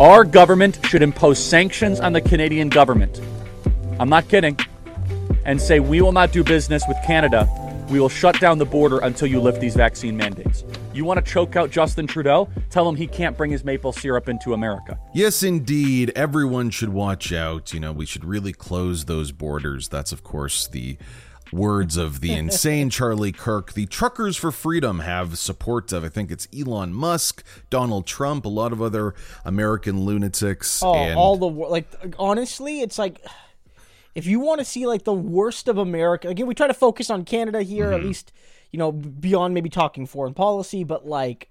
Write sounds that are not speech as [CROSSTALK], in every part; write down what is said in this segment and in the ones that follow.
Our government should impose sanctions on the Canadian government. I'm not kidding. And say, we will not do business with Canada. We will shut down the border until you lift these vaccine mandates. You want to choke out Justin Trudeau? Tell him he can't bring his maple syrup into America. Yes, indeed. Everyone should watch out. You know, we should really close those borders. That's, of course, the words of the insane Charlie Kirk. The Truckers for Freedom have support of, I think it's Elon Musk, Donald Trump, a lot of other American lunatics. Oh, and all the like. Honestly, it's like if you want to see like the worst of America. Again, we try to focus on Canada here, Mm-hmm. at least you know beyond maybe talking foreign policy, but like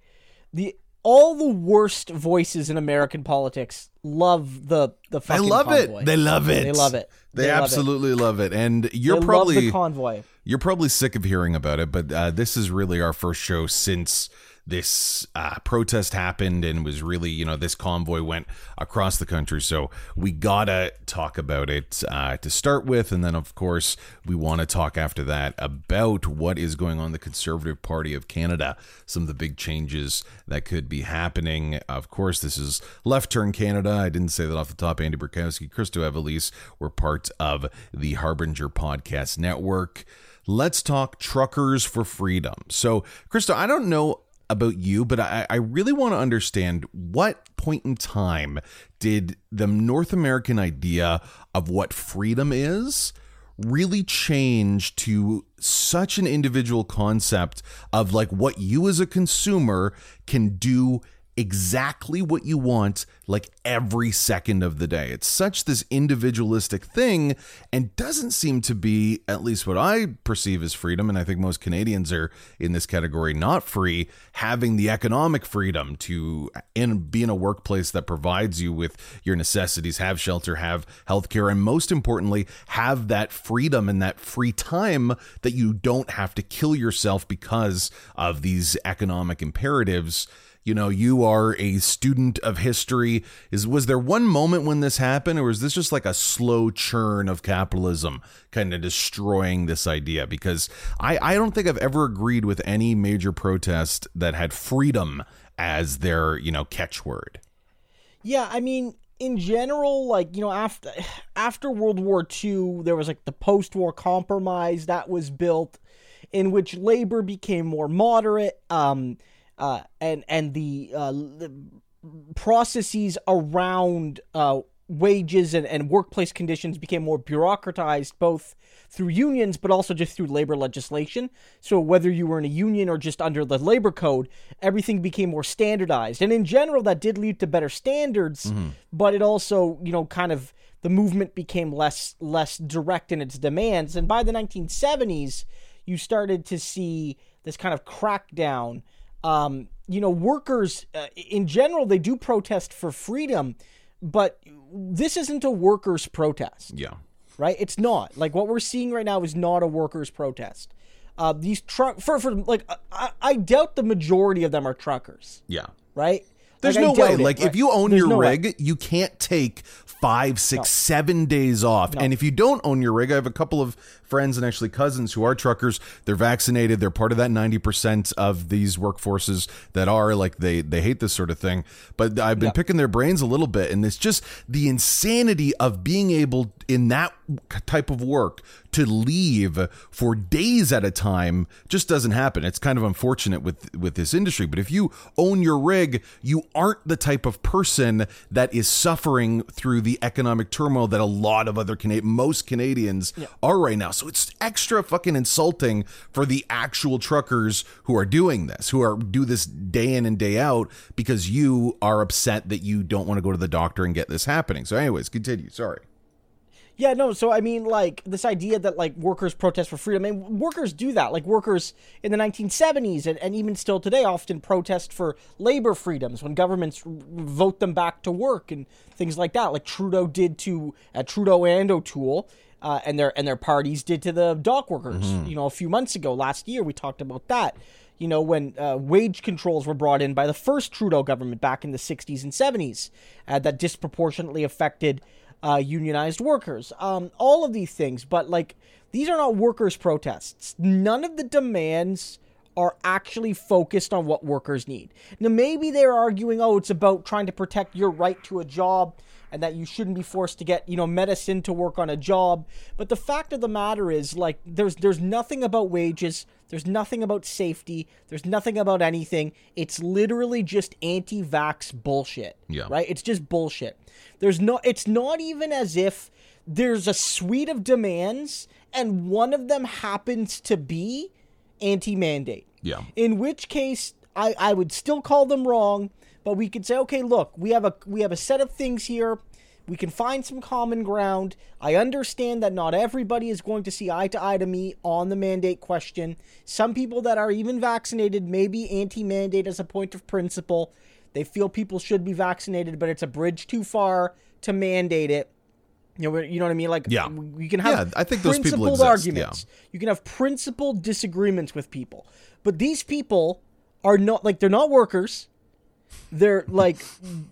the all the worst voices in American politics love the the they fucking love convoy. it. They love it. They love it. They, They love it. absolutely love it. And you're They probably convoy. You're probably sick of hearing about it, but uh, this is really our first show since this uh, protest happened and was really, you know, this convoy went across the country. So we gotta talk about it uh, to start with, and then of course we want to talk after that about what is going on the Conservative Party of Canada, some of the big changes that could be happening. Of course, this is Left Turn Canada. I didn't say that off the top. Andy Burkowski, Christo Aivalis were part of the Harbinger Podcast Network. Let's talk truckers for freedom. So, Christo, I don't know about you, but I, I really want to understand what point in time did the North American idea of what freedom is really change to such an individual concept of like what you as a consumer can do exactly what you want like every second of the day. It's such this individualistic thing and doesn't seem to be at least what I perceive as freedom and I think most Canadians are in this category not free having the economic freedom to in be in a workplace that provides you with your necessities, have shelter, have healthcare and most importantly have that freedom and that free time that you don't have to kill yourself because of these economic imperatives you know you are a student of history. Is was there one moment when this happened or is this just like a slow churn of capitalism kind of destroying this idea? Because i i don't think i've ever agreed with any major protest that had freedom as their you know catchword. Yeah, I mean, in general, like you know, after after World War II, there was like the post-war compromise that was built, in which labor became more moderate, um, uh, and and the, uh, the processes around uh, wages and, and workplace conditions became more bureaucratized, both through unions but also just through labor legislation. So whether you were in a union or just under the labor code, everything became more standardized. And in general, that did lead to better standards, but it also, you know, kind of the movement became less less direct in its demands. And by the 1970s, you started to see this kind of crackdown. Um, you know, workers uh, in general they do protest for freedom, but this isn't a workers' protest yeah right? It's not like what we're seeing right now is not a workers' protest. Uh, these truck for for like I, I doubt the majority of them are truckers, yeah right? There's Like, no way. it, Like right? if you own There's your no way. rig, you can't take five, six, seven days off. And if you don't own your rig, I have a couple of friends and actually cousins who are truckers. They're vaccinated. They're part of that ninety percent of these workforces that are like they they hate this sort of thing. But I've been picking their brains a little bit, and it's just the insanity of being able in that type of work to leave for days at a time just doesn't happen. It's kind of unfortunate with with this industry, but if you own your rig, you aren't the type of person that is suffering through the economic turmoil that a lot of other Canadian most Canadians are right now. So it's extra fucking insulting for the actual truckers who are doing this, who are do this day in and day out because you are upset that you don't want to go to the doctor and get this happening. So anyways, continue. Sorry. Yeah, no. So I mean, like this idea that like workers protest for freedom. I mean, workers do that. Like workers in the 1970s and, and even still today often protest for labor freedoms when governments vote them back to work and things like that. Like Trudeau did to uh, Trudeau and O'Toole. Uh, and their and their parties did to the dock workers. You know, a few months ago, last year, we talked about that. You know, when uh, wage controls were brought in by the first Trudeau government back in the 60s and 70s, uh, that disproportionately affected uh, unionized workers, um, all of these things. But like, these are not workers' protests. None of the demands are actually focused on what workers need. Now, maybe they're arguing, oh, it's about trying to protect your right to a job and that you shouldn't be forced to get, you know, medicine to work on a job. But the fact of the matter is, like, there's there's nothing about wages. There's nothing about safety. There's nothing about anything. It's literally just anti-vax bullshit. Yeah. Right? It's just bullshit. There's no it's not even as if there's a suite of demands and one of them happens to be anti-mandate. Yeah. In which case I, I would still call them wrong, but we could say, okay, look, we have a we have a set of things here. We can find some common ground. I understand that not everybody is going to see eye to eye to me on the mandate question. Some people that are even vaccinated may be anti mandate as a point of principle. They feel people should be vaccinated, but it's a bridge too far to mandate it. You know, you know what I mean? Like, Yeah. you can have Yeah, I think those people principled exist, arguments. You can have principled disagreements with people, but these people are not like they're not workers. They're like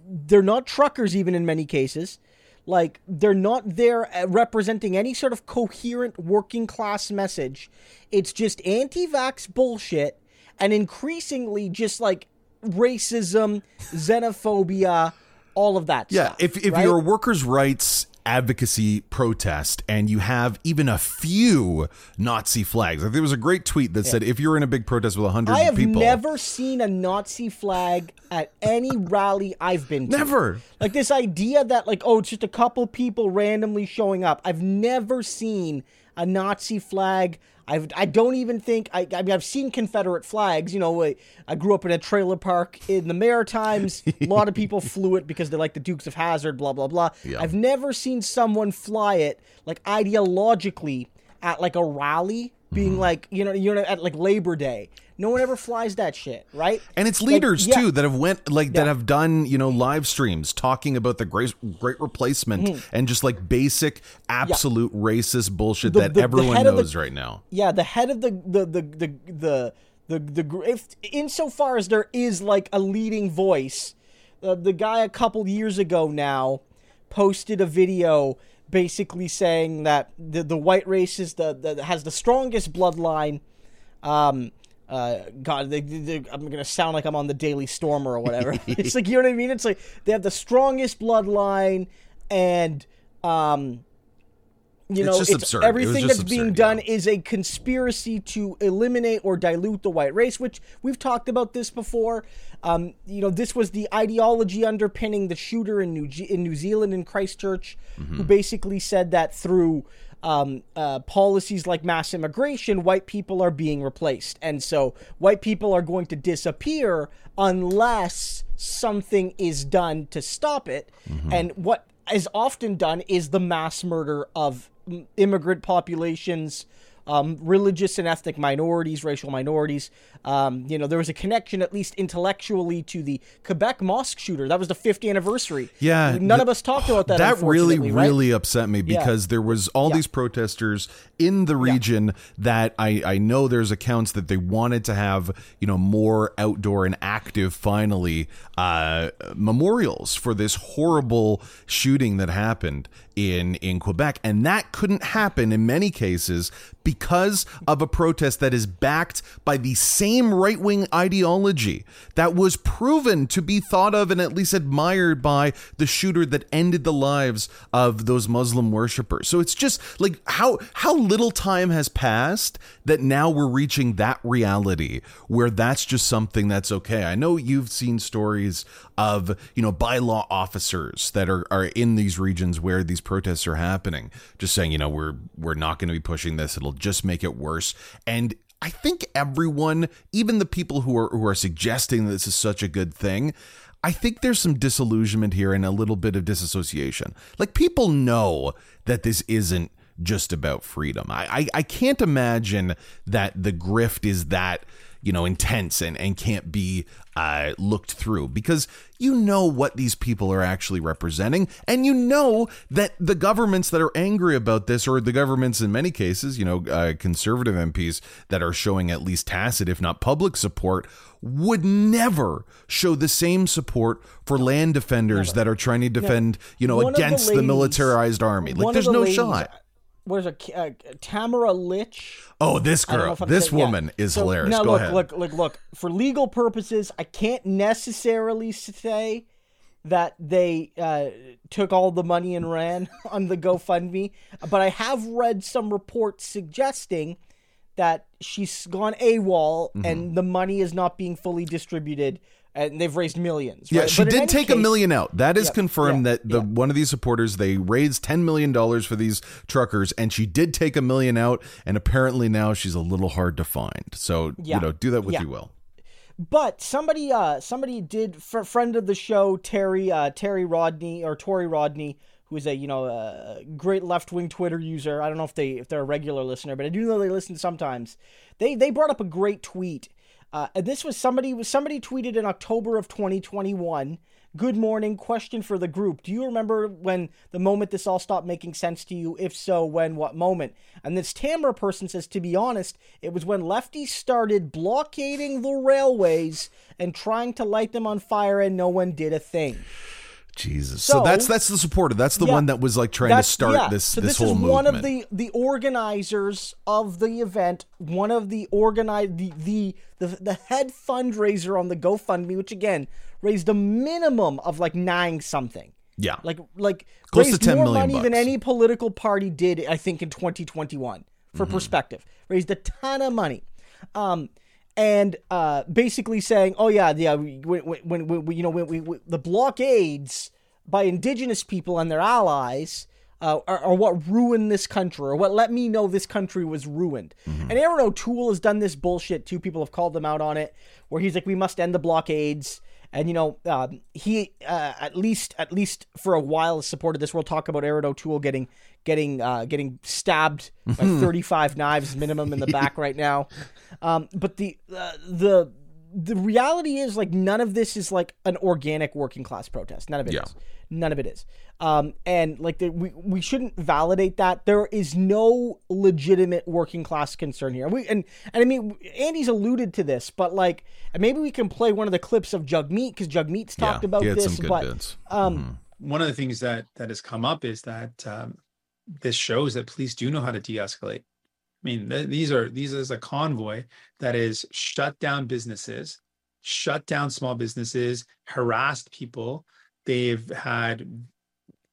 they're not truckers even in many cases. Like they're not there uh, representing any sort of coherent working class message. It's just anti-vax bullshit and increasingly just like racism, xenophobia, all of that Yeah, stuff. if if right? you're a workers' rights advocacy protest and you have even a few Nazi flags, like there was a great tweet that said if you're in a big protest with a hundred I have people, never seen a Nazi flag at any rally I've been to. never. Like this idea that like oh it's just a couple people randomly showing up. I've never seen a Nazi flag. I've I don't even think I I mean I've seen Confederate flags. You know I, I grew up in a trailer park in the Maritimes. a lot of people flew it because they like the Dukes of Hazzard. Blah blah blah. Yeah. I've never seen someone fly it like ideologically at like a rally. Being Mm-hmm. like you know you know at like Labor Day, no one ever flies that shit, right? And it's Like, leaders yeah. too that have went like that have done you know live streams talking about the great great replacement and just like basic absolute racist bullshit Mm-hmm. The- that the- the everyone the- knows right now. yeah, the head of the the the the the the, the if insofar as there is like a leading voice, uh, the guy a couple years ago now posted a video basically saying that the the white race is the, the has the strongest bloodline. Um, uh, God, they, they, I'm gonna sound like I'm on the Daily Stormer or whatever. [LAUGHS] it's like you know what I mean. It's like they have the strongest bloodline, and um, you It's know, just it's absurd. It everything that's being done yeah. is a conspiracy to eliminate or dilute the white race, which we've talked about this before. Um, you know, this was the ideology underpinning the shooter in New Ge- in New Zealand in Christchurch, Mm-hmm. who basically said that through um, uh, policies like mass immigration, white people are being replaced, and so white people are going to disappear unless something is done to stop it. Mm-hmm. And what is often done is the mass murder of immigrant populations, um, religious and ethnic minorities, racial minorities. Um, you know, there was a connection, at least intellectually, to the Quebec mosque shooter. That was the 50th anniversary. Yeah, none th- of us talked about that. That really, right? really upset me because there was all these protesters in the region that I, I know there's accounts that they wanted to have, you know, more outdoor and active, finally, uh, memorials for this horrible shooting that happened in, in Quebec. And that couldn't happen in many cases because of a protest that is backed by the same right wing ideology that was proven to be thought of and at least admired by the shooter that ended the lives of those Muslim worshippers. So it's just like how how little time has passed that now we're reaching that reality where that's just something that's okay. I know you've seen stories of, you know, bylaw officers that are, are in these regions where these protests are happening, just saying, you know, we're we're not going to be pushing this. It'll just make it worse. And I think everyone, even the people who are who are suggesting that this is such a good thing, I think there's some disillusionment here and a little bit of disassociation. Like people know that this isn't just about freedom. I I, I can't imagine that the grift is that you know, intense and, and can't be uh, looked through because you know what these people are actually representing. And you know that the governments that are angry about this, or the governments in many cases, you know, uh, conservative MPs that are showing at least tacit, if not public support, would never show the same support for land defenders never. that are trying to defend, you know, one against the, ladies, the, militarized army. Like, there's no ladies, shot what is it, uh, Tamara Lich? Oh, this girl, this woman yeah. is so, hilarious. Now, Go look, ahead. look, look, look. For legal purposes, I can't necessarily say that they uh, took all the money and ran [LAUGHS] on the GoFundMe, but I have read some reports suggesting that she's gone AWOL mm-hmm. and the money is not being fully distributed and they've raised millions. Right? Yeah, she but did take case, a million out. That is yeah, confirmed yeah, that the one of these supporters they raised ten million dollars for these truckers, and she did take a million out. And apparently now she's a little hard to find. So you know, do that with you will. But somebody, uh, somebody did friend of the show, Terry, uh, Terry Rodney or Tori Rodney, who is a you know a great left wing Twitter user. I don't know if they if they're a regular listener, but I do know they listen sometimes. They they brought up a great tweet uh, this was somebody somebody tweeted in October of 2021. Good morning. Question for the group. Do you remember when the moment this all stopped making sense to you? If so, when, what moment? And this Tamara person says, to be honest, it was when lefties started blockading the railways and trying to light them on fire and no one did a thing. Jesus. So, so, that's that's the supporter. That's the yeah, one that was like trying to start yeah. this so this, this whole movement. one of the the organizers of the event, one of the organize the, the the the head fundraiser on the GoFundMe, which again raised a minimum of like nine something. Yeah. Like like Close raised to 10 more million money bucks. than any political party did, I think, in 2021. For mm-hmm. perspective, raised a ton of money. Um, and uh, basically saying, "Oh yeah, yeah, when, when, when, you know when we, we, the blockades by indigenous people and their allies uh, are, are, what ruined this country, or what let me know this country was ruined." Mm-hmm. And Erin O'Toole has done this bullshit too. People have called them out on it, where he's like, "We must end the blockades." And you know, um, he uh, at least at least for a while supported this. We'll talk about Erin O'Toole getting getting uh, getting stabbed by mm-hmm. 35 knives minimum in the back [LAUGHS] right now. Um, but the uh, the the reality is like none of this is like an organic working class protest. None of it yeah. is. None of it is. Um, and like the, we we shouldn't validate that. There is no legitimate working class concern here. We and and I mean Andy's alluded to this, but like maybe we can play one of the clips of Jagmeet because Jagmeet's talked yeah, about this. but bits. um, mm-hmm. one of the things that that has come up is that um, this shows that police do know how to de-escalate. I mean, th- these are these is a convoy that is shut down businesses, shut down small businesses, harassed people. They've had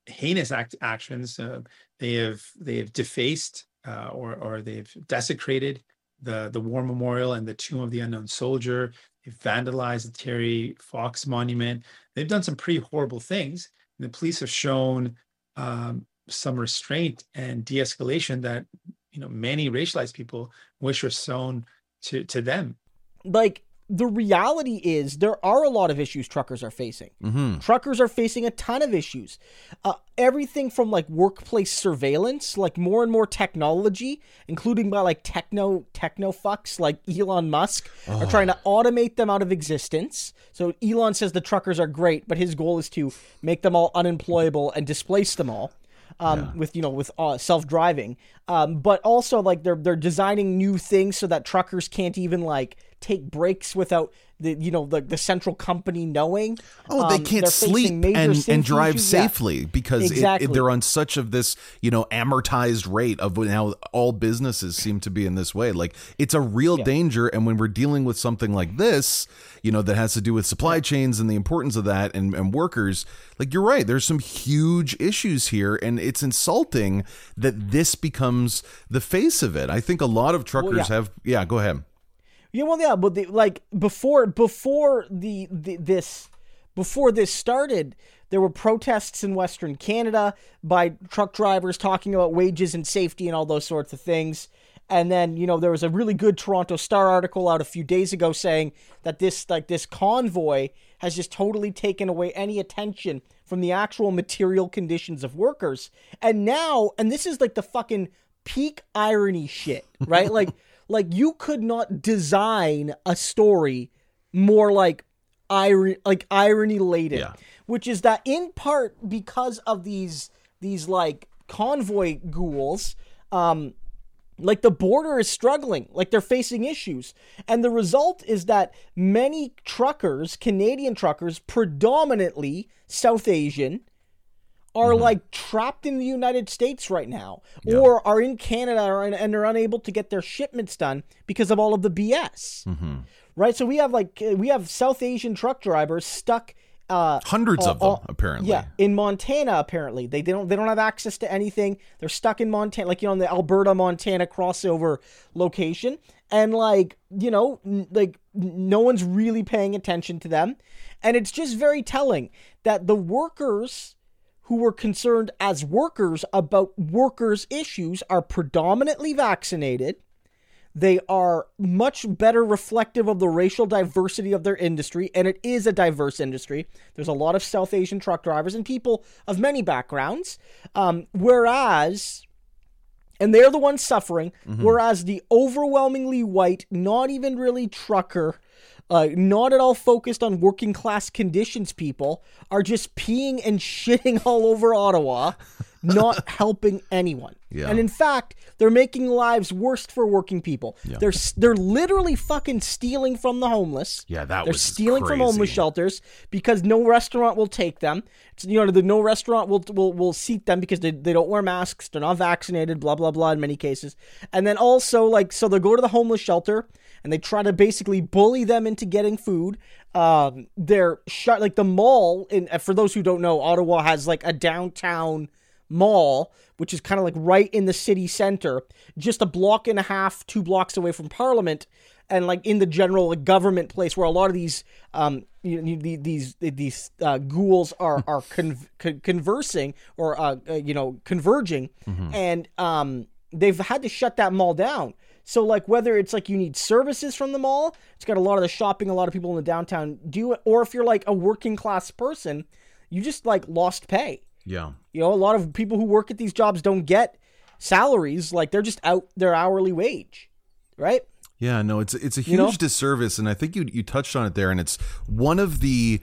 heinous act- actions. Uh, they have they have defaced uh, or or they've desecrated the the war memorial and the tomb of the unknown soldier. They've vandalized the Terry Fox monument. They've done some pretty horrible things. And the police have shown um, some restraint and de-escalation that you know many racialized people wish were shown to to them. Like the reality is there are a lot of issues truckers are facing. Mm-hmm. truckers are facing a ton of issues. Uh, everything from like workplace surveillance like more and more technology including by like techno techno fucks like elon musk oh. are trying to automate them out of existence. So elon says the truckers are great but his goal is to make them all unemployable and displace them all um, yeah. with you know with uh, self driving. Um, but also like they're they're designing new things so that truckers can't even like take breaks without the you know the, the central company knowing. Oh, they um, can't sleep and, and drive issues. safely yeah. because exactly. it, it, they're on such of this you know amortized rate of now all businesses seem to be in this way. Like it's a real yeah. danger, and when we're dealing with something like this, you know that has to do with supply chains and the importance of that and, and workers. Like you're right, there's some huge issues here, and it's insulting that this becomes the face of it. I think a lot of truckers well, have. Yeah, go ahead. Yeah, well, yeah, but the, like before before the, the this before this started, there were protests in Western Canada by truck drivers talking about wages and safety and all those sorts of things. And then, you know, there was a really good Toronto Star article out a few days ago saying that this like this convoy has just totally taken away any attention from the actual material conditions of workers. And now, and this is like the fucking peak irony shit, right? like [LAUGHS] like you could not design a story more like irony like irony laden Yeah. which is that in part because of these these like convoy ghouls um like the border is struggling. Like they're facing issues. And the result is that many truckers canadian truckers predominantly south asian are like trapped in the united states right now or are in canada and are unable to get their shipments done because of all of the bs right so we have like uh, we have south asian truck drivers stuck uh Hundreds of them, uh, apparently. yeah, in Montana apparently. They, they don't they don't have access to anything. They're stuck in Montana like you know on the Alberta Montana crossover location and like, you know, n- like no one's really paying attention to them. And it's just very telling that the workers who were concerned as workers about workers' issues are predominantly vaccinated. They are much better reflective of the racial diversity of their industry, and it is a diverse industry. There's a lot of South Asian truck drivers and people of many backgrounds. Um, whereas, and they're the ones suffering, whereas the overwhelmingly white, not even really trucker, uh, not at all focused on working class conditions people are just peeing and [LAUGHS] shitting all over Ottawa, not [LAUGHS] helping anyone. Yeah. And in fact, they're making lives worse for working people. They're they're literally fucking stealing from the homeless. Yeah, that they're was stealing from homeless shelters because no restaurant will take them. It's, you know, the no restaurant will will will seat them because they, they don't wear masks, they're not vaccinated, blah blah blah in many cases. And then also like so they go to the homeless shelter and they try to basically bully them into getting food. Um, they're shut like the mall. In for those who don't know, Ottawa has like a downtown mall, which is kind of like right in the city center, just a block and a half, two blocks away from Parliament, and like in the general like, government place where a lot of these um you, these these uh, ghouls are are con- con- conversing or uh, uh, you know converging, and um they've had to shut that mall down. So like whether it's like you need services from the mall, it's got a lot of the shopping, a lot of people in the downtown do it, or if you're like a working class person, you just like lost pay. Yeah. You know, a lot of people who work at these jobs don't get salaries. Like they're just out their hourly wage, right? Yeah, no, it's it's a huge know? disservice, and I think you you touched on it there, and it's one of the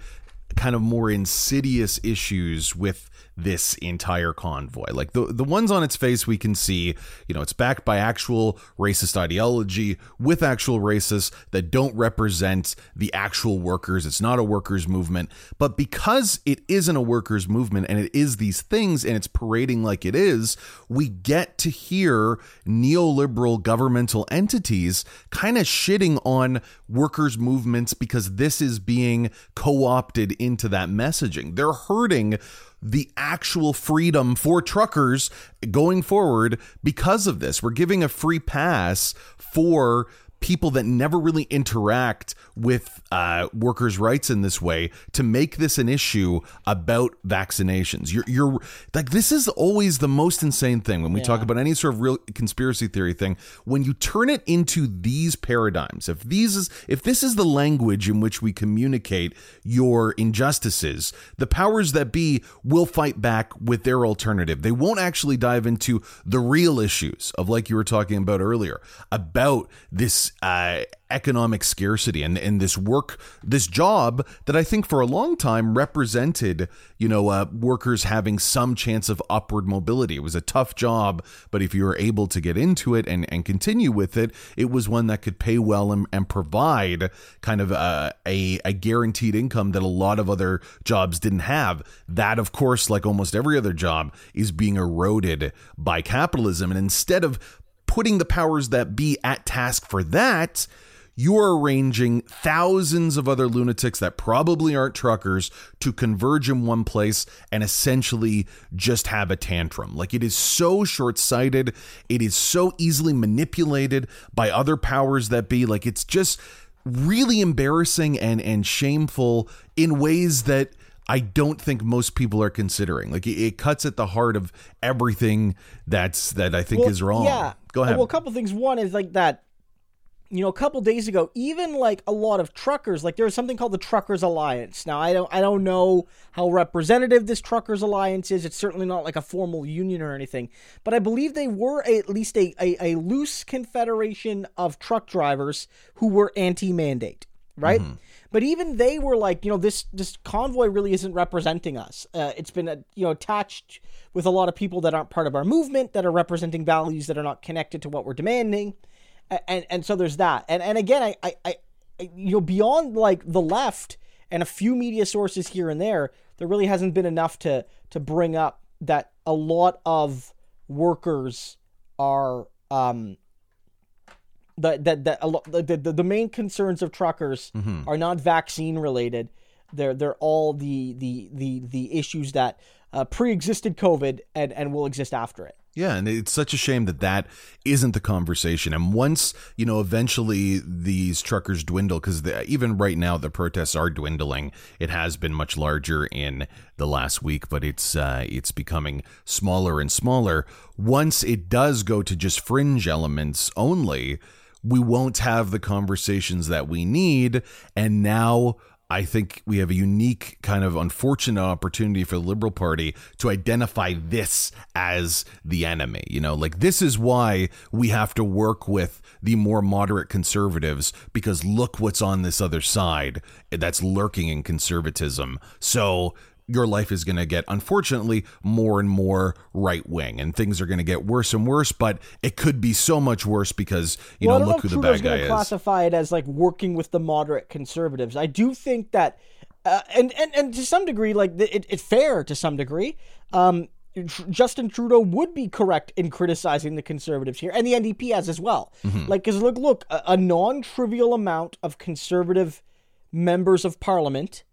kind of more insidious issues with this entire convoy. Like the the ones on its face we can see, you know, it's backed by actual racist ideology with actual racists that don't represent the actual workers. It's not a workers movement, but because it isn't a workers movement and it is these things and it's parading like it is, we get to hear neoliberal governmental entities kind of shitting on workers movements because this is being co-opted into that messaging. They're hurting the actual freedom for truckers going forward because of this. We're giving a free pass for people that never really interact with uh, workers' rights in this way to make this an issue about vaccinations. You're, you're like this is always the most insane thing when we talk about any sort of real conspiracy theory thing. When you turn it into these paradigms, if these is if this is the language in which we communicate your injustices, the powers that be will fight back with their alternative. They won't actually dive into the real issues of like you were talking about earlier about this uh, economic scarcity and, and this work, this job that I think for a long time represented, you know, uh, workers having some chance of upward mobility. It was a tough job, but if you were able to get into it and, and continue with it, it was one that could pay well and, and provide kind of a, a, a guaranteed income that a lot of other jobs didn't have. That, of course, like almost every other job, is being eroded by capitalism. And instead of putting the powers that be at task for that, you're arranging thousands of other lunatics that probably aren't truckers to converge in one place and essentially just have a tantrum. Like it is so short sighted. It is so easily manipulated by other powers that be. Like it's just really embarrassing and, and shameful in ways that. I don't think most people are considering. Like it, cuts at the heart of everything that's that I think Well, is wrong. Yeah. Go ahead. Well, a couple things. One is like that you know, a couple days ago, even like a lot of truckers, like there was something called the Truckers Alliance. Now, I don't, I don't know how representative this Truckers Alliance is. It's certainly not like a formal union or anything, but I believe they were a, at least a, a, a loose confederation of truck drivers who were anti-mandate, right? Mm-hmm. But even they were like, you know, this this convoy really isn't representing us. Uh, it's been, uh, you know, attached with a lot of people that aren't part of our movement, that are representing values that are not connected to what we're demanding and and so there's that. And and again, I, I, I you know beyond like the left and a few media sources here and there, there really hasn't been enough to to bring up that a lot of workers are um that that that a lot the, the, the main concerns of truckers mm-hmm. are not vaccine related they're they're all the the the the issues that uh, pre-existed covid and and will exist after it yeah, and it's such a shame that that isn't the conversation. And once, you know, eventually these truckers dwindle, because even right now the protests are dwindling. It has been much larger in the last week, but it's uh, it's becoming smaller and smaller. Once it does go to just fringe elements only, we won't have the conversations that we need. And now I think we have a unique kind of unfortunate opportunity for the Liberal Party to identify this as the enemy. You know, like this is why we have to work with the more moderate conservatives because look what's on this other side that's lurking in conservatism. So your life is going to get, unfortunately, more and more right wing, and things are going to get worse and worse. But it could be so much worse because you well, know, look know who the bad guy is. Classify it as like working with the moderate conservatives. I do think that, uh, and and and to some degree, like it, it's fair to some degree. Um, Justin Trudeau would be correct in criticizing the conservatives here, and the NDP has as well. Mm-hmm. Like, because look, look, a, a non-trivial amount of conservative members of parliament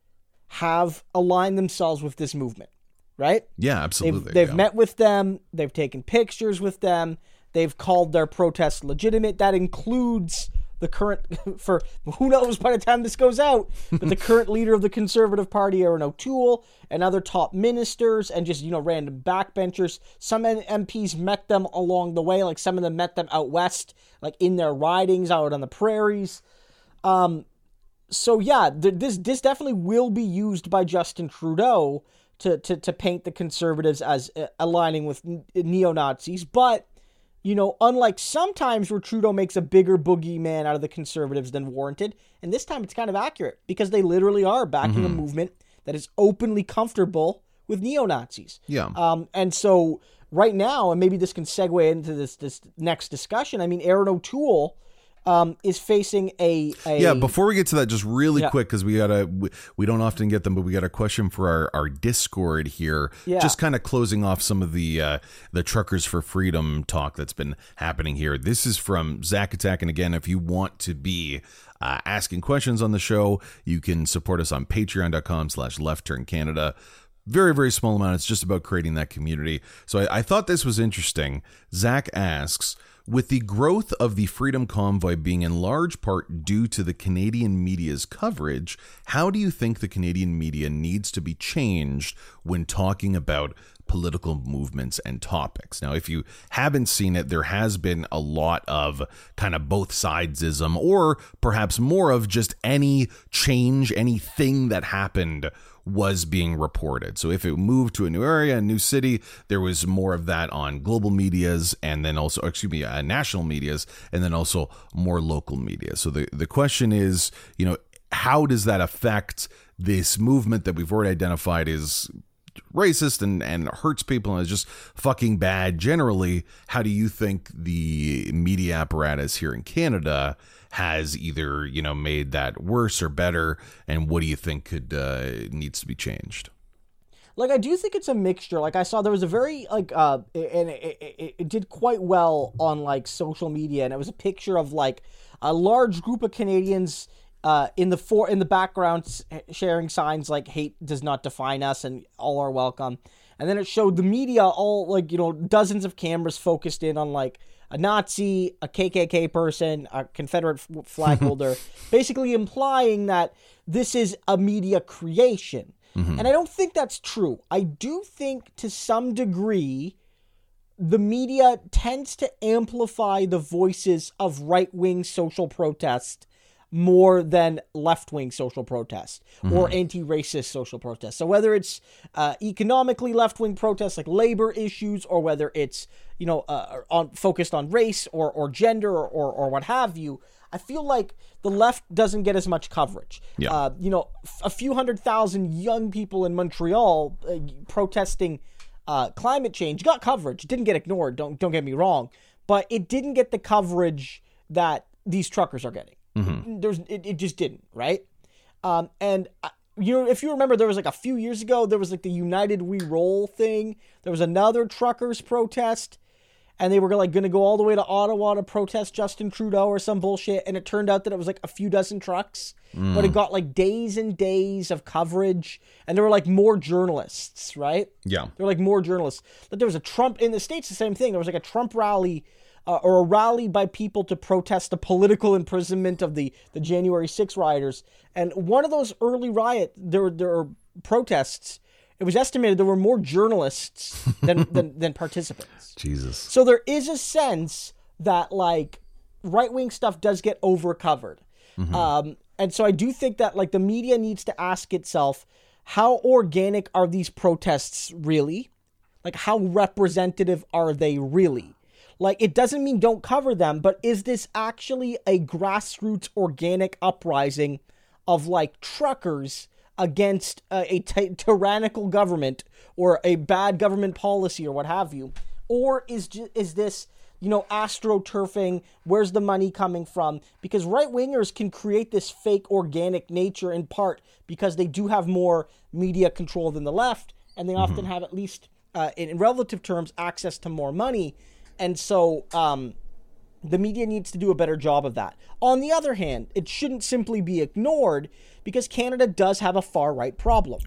have aligned themselves with this movement, right? Yeah, absolutely. They've, they've yeah. met with them, they've taken pictures with them, they've called their protests legitimate. That includes the current, [LAUGHS] for who knows by the time this goes out, but the [LAUGHS] current leader of the Conservative Party, Erin O'Toole, and other top ministers, and just, you know, random backbenchers. Some MPs met them along the way, like some of them met them out west, like in their ridings out on the prairies. Um, so yeah, th- this this definitely will be used by Justin Trudeau to to, to paint the conservatives as uh, aligning with neo Nazis, but you know, unlike sometimes where Trudeau makes a bigger boogeyman out of the conservatives than warranted, and this time it's kind of accurate because they literally are backing mm-hmm. a movement that is openly comfortable with neo Nazis. Yeah. Um, and so right now, and maybe this can segue into this this next discussion. I mean, Erin O'Toole um, is facing a, a, yeah. Before we get to that, just really yeah. quick because we gotta we, we, don't often get them, but we got a question for our, our Discord here. Yeah. Just kind of closing off some of the uh, the truckers for freedom talk that's been happening here. This is from Zach Attack, and again, if you want to be uh, asking questions on the show, you can support us on Patreon.com/slash Left Turn Canada very very small amount it's just about creating that community so I, I, thought this was interesting zach asks with the growth of the Freedom Convoy being in large part due to the Canadian media's coverage, how do you think the Canadian media needs to be changed when talking about political movements and topics. Now, if you haven't seen it, there has been a lot of kind of both sidesism, or perhaps more of just any change, anything that happened was being reported. So if it moved to a new area, a new city, there was more of that on global medias and then also, excuse me, uh, national medias, and then also more local media. So the, the question is, you know, how does that affect this movement that we've already identified is racist and, and hurts people and is just fucking bad generally? How do you think the media apparatus here in Canada has either you know made that worse or better, and what do you think could uh, needs to be changed? Like I do think it's a mixture. Like I saw there was a very like uh and it, it, it did quite well on like social media, and it was a picture of like a large group of Canadians uh, in the for in the background sharing signs like hate does not define us and all are welcome and then it showed the media all like you know dozens of cameras focused in on like a Nazi, a KKK person, a Confederate flag [LAUGHS] holder, basically implying that this is a media creation. Mm-hmm. And I don't think that's true. I do think to some degree the media tends to amplify the voices of right wing social protest more than left wing social protest or anti racist social protest. So whether it's uh, economically left wing protests like labor issues, or whether it's you know uh, on focused on race or or gender or, or or what have you, I feel like the left doesn't get as much coverage. Yeah. Uh, you know, f- a few hundred thousand young people in Montreal uh, protesting uh, climate change got coverage. It didn't get ignored. Don't don't get me wrong, but it didn't get the coverage that these truckers are getting. There's it, it just didn't right. Um, and uh, you know, if you remember, there was like a few years ago, there was like the United We Roll thing. There was another truckers protest, and they were like going to go all the way to Ottawa to protest Justin Trudeau or some bullshit. And it turned out that it was like a few dozen trucks, but it got like days and days of coverage, and there were like more journalists, right? Yeah. There were like more journalists. But there was a Trump in the states. The same thing. There was like a Trump rally. Uh, or a rally by people to protest the political imprisonment of the, the January 6 rioters. And one of those early riot, there were, there were protests. It was estimated there were more journalists [LAUGHS] than, than, than participants. Jesus. So there is a sense that like right wing stuff does get overcovered. Um, and so I do think that like the media needs to ask itself, how organic are these protests really? Like how representative are they really? Like it doesn't mean don't cover them, but is this actually a grassroots organic uprising of like truckers against uh, a ty- tyrannical government or a bad government policy or what have you? Or is ju- is this you know astroturfing? Where's the money coming from? Because right wingers can create this fake organic nature in part because they do have more media control than the left, and they often have at least uh, in, in relative terms access to more money, and so. Um, the media needs to do a better job of that. On the other hand, it shouldn't simply be ignored because Canada does have a far right problem.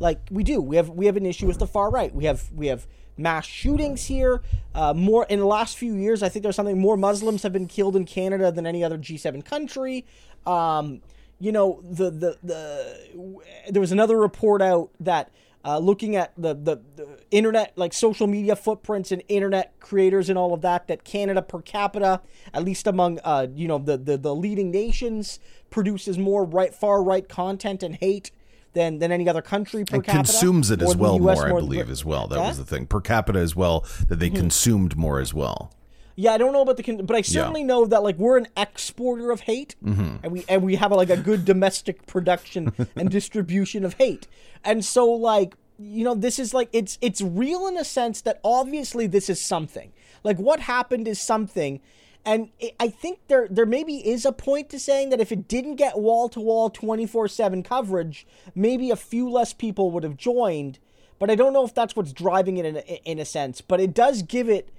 Like we do, we have we have an issue with the far right. We have we have mass shootings here. Uh, more in the last few years, I think there's something more Muslims have been killed in Canada than any other G7 country. Um, you know, the the the there was another report out that uh, looking at the, the the internet like social media footprints and internet creators and all of that that Canada per capita at least among uh you know the the, the leading nations produces more right far right content and hate than than any other country per And capita consumes it as well US, more, I more believe, as well. That was the thing. Per capita as well, that they Mm-hmm. consumed more as well. Yeah, I don't know about the, con- but I certainly know that like we're an exporter of hate, mm-hmm. and we and we have a, like a good domestic production [LAUGHS] and distribution of hate, and so like you know this is like it's it's real in a sense that obviously this is something like what happened is something. And it, I think there there maybe is a point to saying that if it didn't get wall to wall 24 7 coverage, maybe a few less people would have joined. But I don't know if that's what's driving it in a, in a sense. But it does give it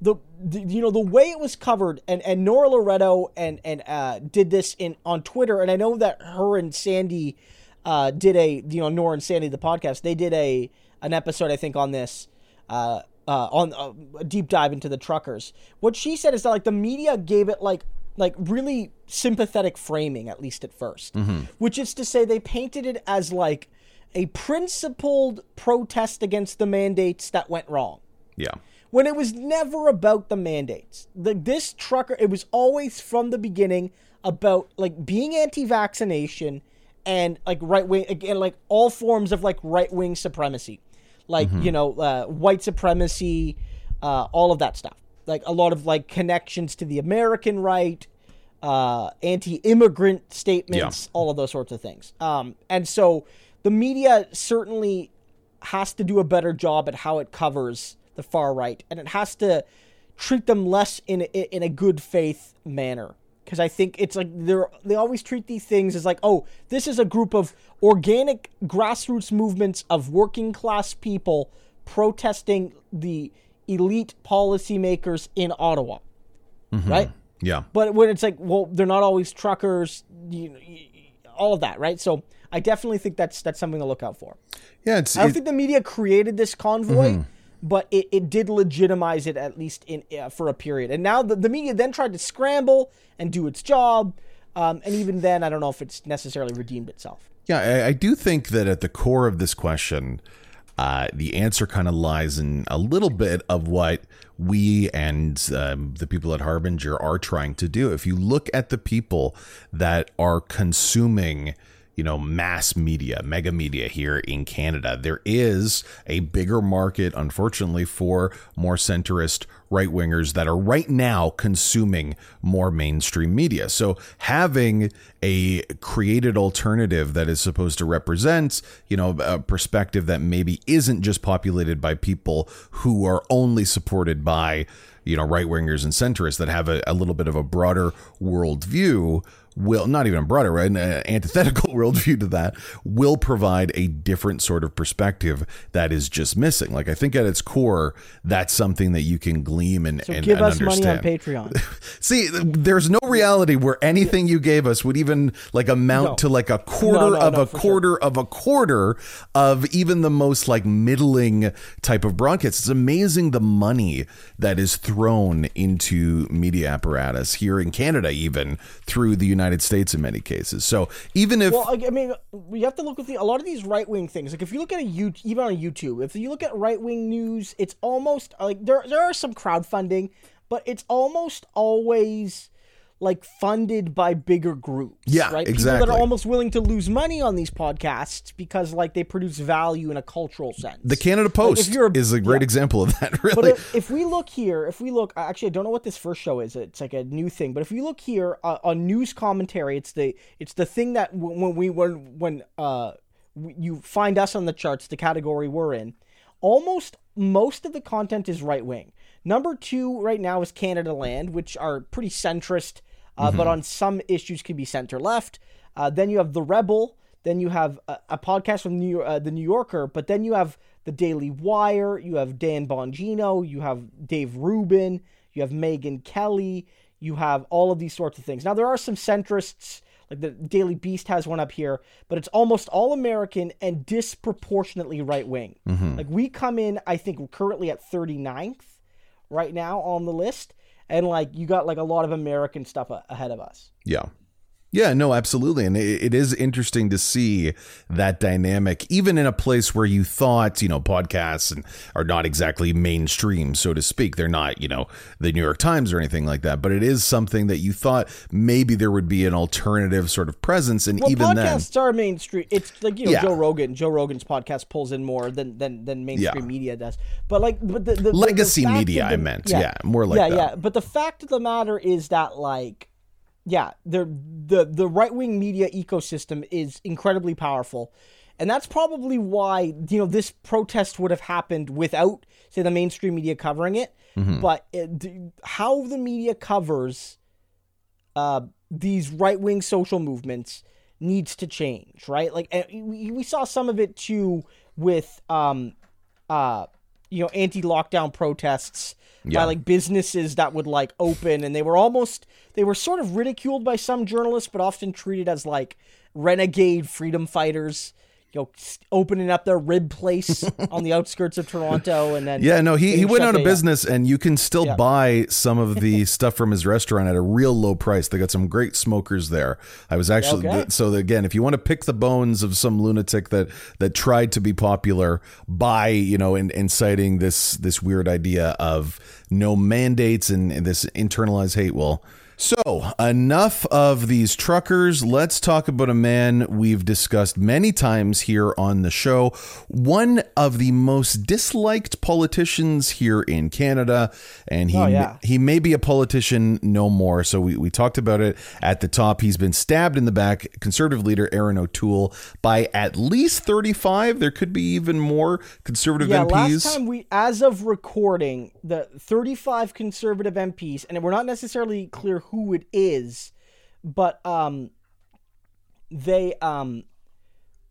the, the you know the way it was covered and and Nora Loreto and and uh did this in on Twitter and I know that her and Sandy uh did a you know Nora and Sandy the podcast they did a an episode I think on this uh uh on uh, a deep dive into the truckers. What she said is that like the media gave it like like really sympathetic framing at least at 1st which is to say they painted it as like a principled protest against the mandates that went wrong. Yeah. When it was never about the mandates. The this trucker, it was always from the beginning about like being anti-vaccination and like right wing again, like all forms of like right wing supremacy, like you know, uh, white supremacy, uh, all of that stuff. Like a lot of like connections to the American right, uh, anti-immigrant statements, all of those sorts of things. Um, and so the media certainly has to do a better job at how it covers the far right, and it has to treat them less in a, in a good faith manner. Because I think it's like they're they always treat these things as like, oh, this is a group of organic grassroots movements of working class people protesting the elite policymakers in Ottawa, mm-hmm. right? Yeah. But when it's like, well, they're not always truckers, you know, all of that, right? So I definitely think that's that's something to look out for. Yeah. It's, I don't it- think the media created this convoy, mm-hmm. But it, it did legitimize it at least in uh, for a period. And now the, the media then tried to scramble and do its job, um, and even then, I don't know if it's necessarily redeemed itself. Yeah, I, I do think that at the core of this question, uh, the answer kind of lies in a little bit of what we and um, the people at Harbinger are trying to do. If you look at the people that are consuming you know, mass media, mega media here in Canada. There is a bigger market, unfortunately, for more centrist right wingers that are right now consuming more mainstream media. So having a created alternative that is supposed to represent, you know, a perspective that maybe isn't just populated by people who are only supported by, you know, right wingers and centrists that have a, a little bit of a broader worldview will not even a broader, right, an uh, antithetical [LAUGHS] worldview to that will provide a different sort of perspective that is just missing. Like I think at its core, that's something that you can gleam and, So and, give and us money on. Patreon. [LAUGHS] See, there's no reality where anything you gave us would even like amount No. to like a quarter No, no, of a quarter of a quarter of even the most like middling type of broadcast. It's amazing the money that is thrown into media apparatus here in Canada, even through the United States in many cases. So even if Well, I mean, we have to look at the, a lot of these right wing things. Like, if you look at a you even on YouTube, if you look at right wing news, it's almost like there there are some crowdfunding, but it's almost always like funded by bigger groups. Yeah, right. People exactly. that are almost willing to lose money on these podcasts because like they produce value in a cultural sense. the Canada Post you're a- is a great yeah. example of that, [LAUGHS] But really. if, if we look here, if we look, actually, I don't know what this first show is. It's like a new thing. But if you look here uh, on news commentary, it's the it's the thing that w- when we when when uh you find us on the charts, the category we're in, almost most of the content is right wing. Number two right now is Canadaland, which are pretty centrist, uh, but on some issues can be center left. Uh, then you have the Rebel. Then you have a, a podcast from New uh, the New Yorker, but then you have the Daily Wire. You have Dan Bongino. You have Dave Rubin. You have Megyn Kelly. You have all of these sorts of things. Now there are some centrists, like the Daily Beast has one up here, but it's almost all American and disproportionately right wing. Like we come in, I think, we're currently at 39th right now on the list, and like you got like a lot of American stuff a- ahead of us. Yeah. Yeah, no, absolutely. And it, it is interesting to see that dynamic, even in a place where you thought, you know, podcasts and are not exactly mainstream, so to speak. They're not, you know, the New York Times or anything like that, but it is something that you thought maybe there would be an alternative sort of presence. And Well, even then, podcasts are mainstream. It's like you know Yeah. Joe Rogan. Joe Rogan's podcast pulls in more than than than mainstream Yeah. media does. But like, but the, the the- the Legacy media, the- I meant. Yeah, more like yeah, that. yeah. But the fact of the matter is that like, yeah, the the the right wing media ecosystem is incredibly powerful. And that's probably why you know this protest would have happened without, say, the mainstream media covering it. Mm-hmm. But it, how the media covers uh, these right wing social movements needs to change, right? Like we, we saw some of it too with um uh you know anti-lockdown protests Yeah. by like businesses that would like open and they were almost they were sort of ridiculed by some journalists but often treated as like renegade freedom fighters you know opening up their rib place [LAUGHS] on the outskirts of Toronto and then Yeah, no, he, he went out of business, and you can still Yeah. buy some of the [LAUGHS] stuff from his restaurant at a real low price. They got some great smokers there. I was actually Okay. so again, if you want to pick the bones of some lunatic that that tried to be popular by you know in, inciting this this weird idea of no mandates and, and this internalized hate, well. So, enough of these truckers. Let's talk about a man we've discussed many times here on the show. One of the most disliked politicians here in Canada, and he Oh, yeah. he may be a politician no more. So we, we talked about it at the top. He's been stabbed in the back. Conservative leader Erin O'Toole by at least 35. There could be even more conservative Yeah, MPs. last time we, as of recording, the 35 conservative MPs, and we're not necessarily clear who it is, but um, they um,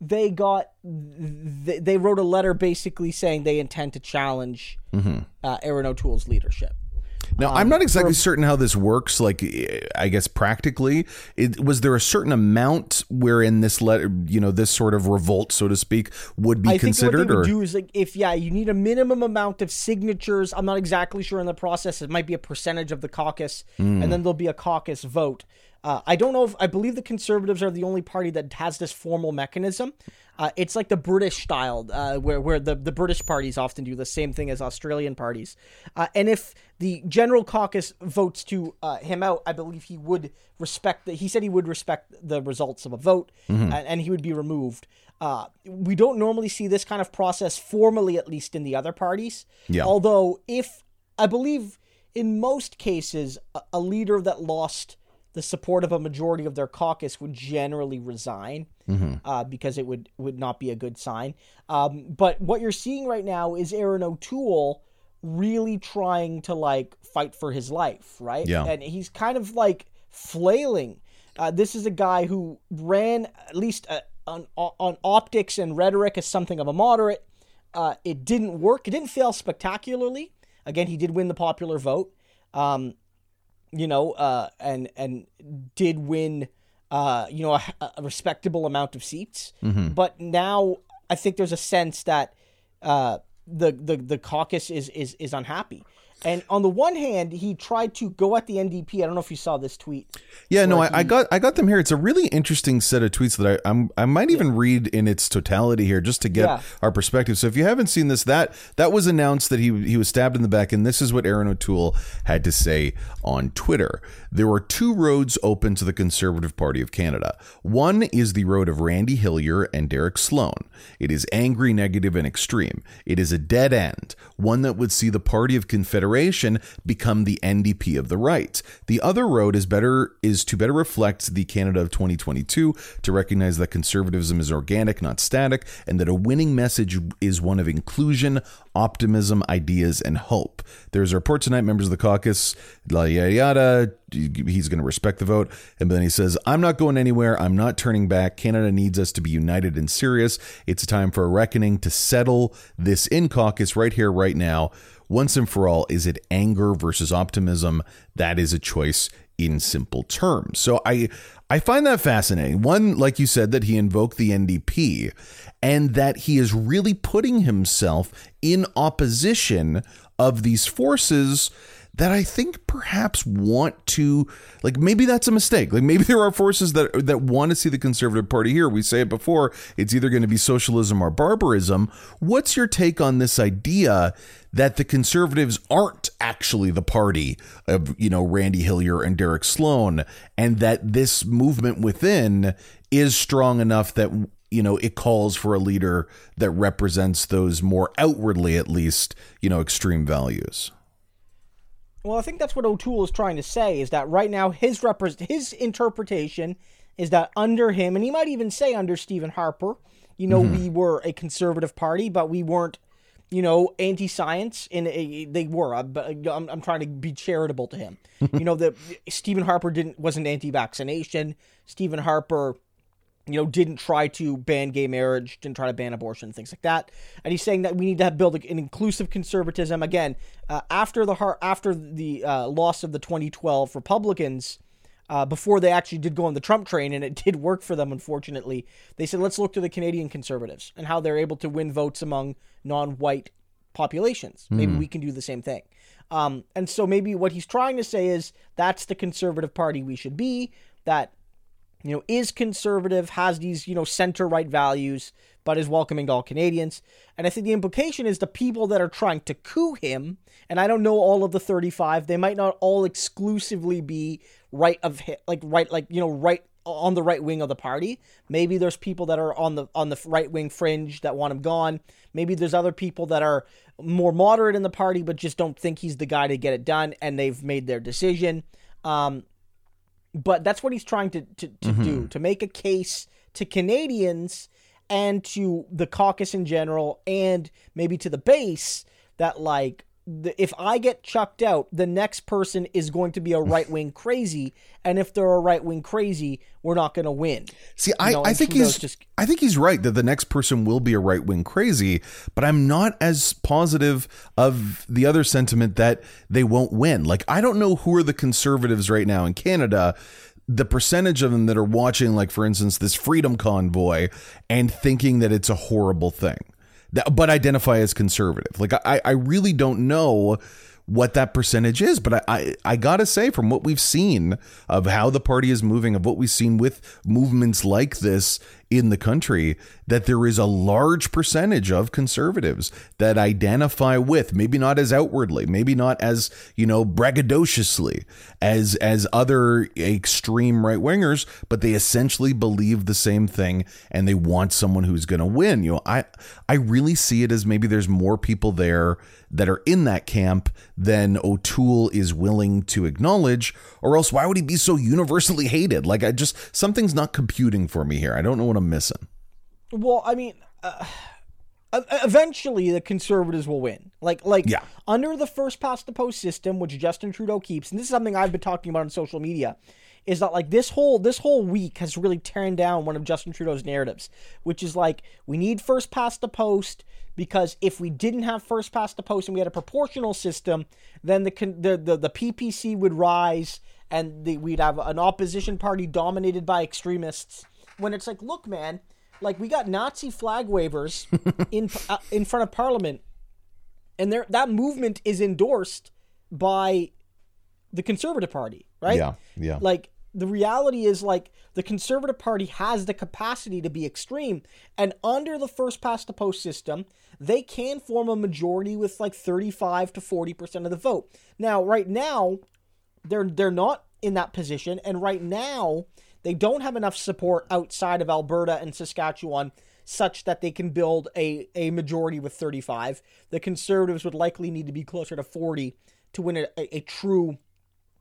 they got they, they wrote a letter basically saying they intend to challenge Mm-hmm. uh, Erin O'Toole's leadership. Now, I'm not exactly certain how this works. Like, eh, I guess practically, it, was there a certain amount wherein this letter, you know, this sort of revolt, so to speak, would be I think what considered? they would Or do is like if yeah, you need a minimum amount of signatures. I'm not exactly sure in the process. It might be a percentage of the caucus, Hmm. and then there'll be a caucus vote. Uh, I don't know if I believe the Conservatives are the only party that has this formal mechanism. Uh, it's like the British style, uh, where where the, the British parties often do the same thing as Australian parties. Uh, and if the General Caucus votes to uh, him out, I believe he would respect. The, he said he would respect the results of a vote, and, and he would be removed. Uh, we don't normally see this kind of process formally, at least in the other parties. Yeah. Although, if I believe in most cases, a, a leader that lost the support of a majority of their caucus would generally resign uh, because it would would not be a good sign. Um, but what you're seeing right now is Erin O'Toole really trying to like fight for his life, right? Yeah. and he's kind of like flailing. Uh, this is a guy who ran at least uh, on on optics and rhetoric as something of a moderate. Uh, it didn't work. It didn't fail spectacularly. Again, he did win the popular vote. Um, you know, uh, and and did win, uh, you know, a, a respectable amount of seats. But now I think there's a sense that uh, the the the caucus is is is unhappy. And on the one hand, he tried to go at the NDP. I don't know if you saw this tweet. Yeah, no, I, I got I got them here. It's a really interesting set of tweets that I I'm, I might even read in its totality here just to get Yeah. our perspective. So if you haven't seen this, that that was announced that he he was stabbed in the back, and this is what Erin O'Toole had to say on Twitter. There are two roads open to the Conservative Party of Canada. One is the road of Randy Hillier and Derek Sloan. It is angry, negative, and extreme. It is a dead end, one that would see the Party of Confederation become the NDP of the right. The other road is better is to better reflect the Canada of 2022, to recognize that conservatism is organic, not static, and that a winning message is one of inclusion, optimism, ideas, and hope. There's a report tonight, members of the caucus, la yada yada. He's going to respect the vote. And then he says, I'm not going anywhere. I'm not turning back. Canada needs us to be united and serious. It's time for a reckoning to settle this in caucus right here, right now. Once and for all, is it anger versus optimism? That is a choice in simple terms. So I I find that fascinating. One, like you said, that he invoked the NDP and that he is really putting himself in opposition of these forces that I think perhaps want to like maybe that's a mistake. Like maybe [LAUGHS] there are forces that that want to see the conservative party here. We say it before, it's either going to be socialism or barbarism. What's your take on this idea that the conservatives aren't actually the party of, you know, Randy Hillier and Derek Sloan and that this movement within is strong enough that you know it calls for a leader that represents those more outwardly at least, you know, extreme values. Well, I think that's what O'Toole is trying to say is that right now his repres his interpretation is that under him, and he might even say under Stephen Harper, you know, we were a conservative party, but we weren't, you know, anti-science. In a, they were, uh, but I'm, I'm trying to be charitable to him. [LAUGHS] you know, that Stephen Harper didn't wasn't anti-vaccination. Stephen Harper you know, didn't try to ban gay marriage, didn't try to ban abortion, things like that. And he's saying that we need to have, build an inclusive conservatism. Again, uh, after the har- after the uh, loss of the 2012 Republicans, uh, before they actually did go on the Trump train, and it did work for them, unfortunately, they said let's look to the Canadian conservatives and how they're able to win votes among non-white populations. Maybe we can do the same thing. Um, and so maybe what he's trying to say is that's the conservative party we should be. That you know, is conservative, has these, you know, center right values, but is welcoming to all Canadians. And I think the implication is the people that are trying to coup him, and I don't know all of the 35, they might not all exclusively be right of like right like, you know, right on the right wing of the party. Maybe there's people that are on the on the right wing fringe that want him gone. Maybe there's other people that are more moderate in the party but just don't think he's the guy to get it done and they've made their decision. Um, but that's what he's trying to to, to do mm-hmm. to make a case to Canadians and to the caucus in general and maybe to the base that like if I get chucked out, the next person is going to be a right wing crazy, and if they're a right wing crazy, we're not going to win. See, I, know, I think Trudeau's he's just- I think he's right that the next person will be a right wing crazy, but I'm not as positive of the other sentiment that they won't win. Like I don't know who are the conservatives right now in Canada. The percentage of them that are watching, like for instance, this freedom convoy and thinking that it's a horrible thing, that, but identify as conservative. Like I, I really don't know what that percentage is. But I, I, I gotta say, from what we've seen of how the party is moving, of what we've seen with movements like this in the country, that there is a large percentage of conservatives that identify with, maybe not as outwardly, maybe not as, you know, braggadociously as as other extreme right wingers, but they essentially believe the same thing and they want someone who's gonna win. You know, I I really see it as maybe there's more people there that are in that camp than O'Toole is willing to acknowledge, or else why would he be so universally hated? Like, I just, something's not computing for me here. I don't know what I'm missing. Well, I mean, uh, eventually the conservatives will win. Like, like yeah. under the first past the post system, which Justin Trudeau keeps, and this is something I've been talking about on social media, is that like this whole this whole week has really torn down one of Justin Trudeau's narratives, which is like we need first past the post because if we didn't have first past the post and we had a proportional system, then the the the, the PPC would rise and the, we'd have an opposition party dominated by extremists. When it's like, look, man, like we got Nazi flag wavers [LAUGHS] in uh, in front of Parliament, and there that movement is endorsed by the Conservative Party, right? Yeah, yeah. Like the reality is like the conservative party has the capacity to be extreme and under the first past the post system they can form a majority with like 35 to 40% of the vote now right now they're they're not in that position and right now they don't have enough support outside of Alberta and Saskatchewan such that they can build a, a majority with 35 the conservatives would likely need to be closer to 40 to win a, a, a true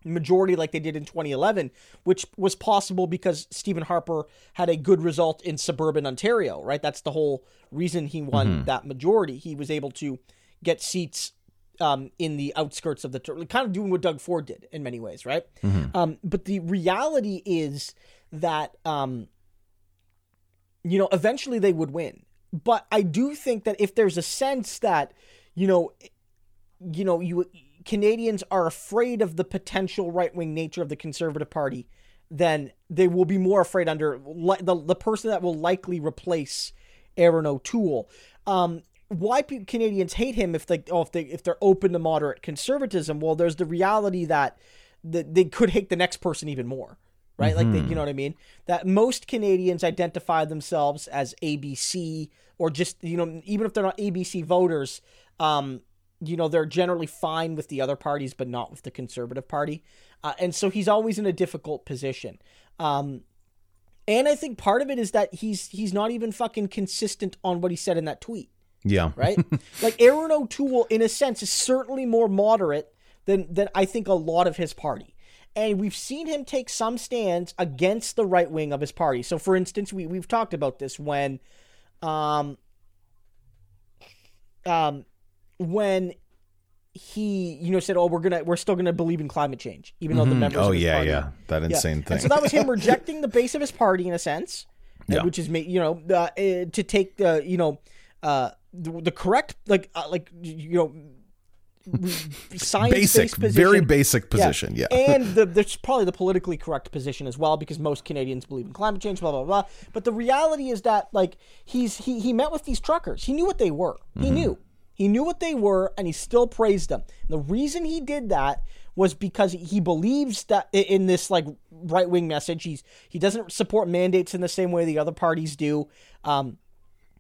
majority like they did in 2011, which was possible because Stephen Harper had a good result in suburban Ontario, right? That's the whole reason he won mm-hmm. that majority. He was able to get seats um, in the outskirts of the kind of doing what Doug Ford did in many ways, right? Mm-hmm. Um, but the reality is that um, you know eventually they would win. But I do think that if there's a sense that you know you know you Canadians are afraid of the potential right wing nature of the Conservative Party, then they will be more afraid under li- the, the person that will likely replace Erin O'Toole. Um, why Canadians hate him if they oh, if they if they're open to moderate conservatism? Well, there's the reality that that they could hate the next person even more, right? Mm-hmm. Like they, you know what I mean? That most Canadians identify themselves as ABC or just you know even if they're not ABC voters, um, you know, they're generally fine with the other parties, but not with the Conservative Party. Uh, and so he's always in a difficult position. Um, and I think part of it is that he's he's not even fucking consistent on what he said in that tweet. Yeah. Right? [LAUGHS] like Erin O'Toole, in a sense, is certainly more moderate than than I think a lot of his party. And we've seen him take some stands against the right wing of his party. So for instance, we, we've talked about this when um um when he you know said oh we're gonna we're still gonna believe in climate change even though the mm-hmm. members oh yeah party, yeah that insane yeah. thing and so that was him [LAUGHS] rejecting the base of his party in a sense yeah. which is you know uh, eh, to take the you know uh the, the correct like uh, like you know [LAUGHS] science basic position. very basic position yeah, yeah. and [LAUGHS] the, there's probably the politically correct position as well because most canadians believe in climate change blah blah blah but the reality is that like he's he, he met with these truckers he knew what they were he mm-hmm. knew he knew what they were and he still praised them. And the reason he did that was because he believes that in this like right wing message. He's he doesn't support mandates in the same way the other parties do. Um,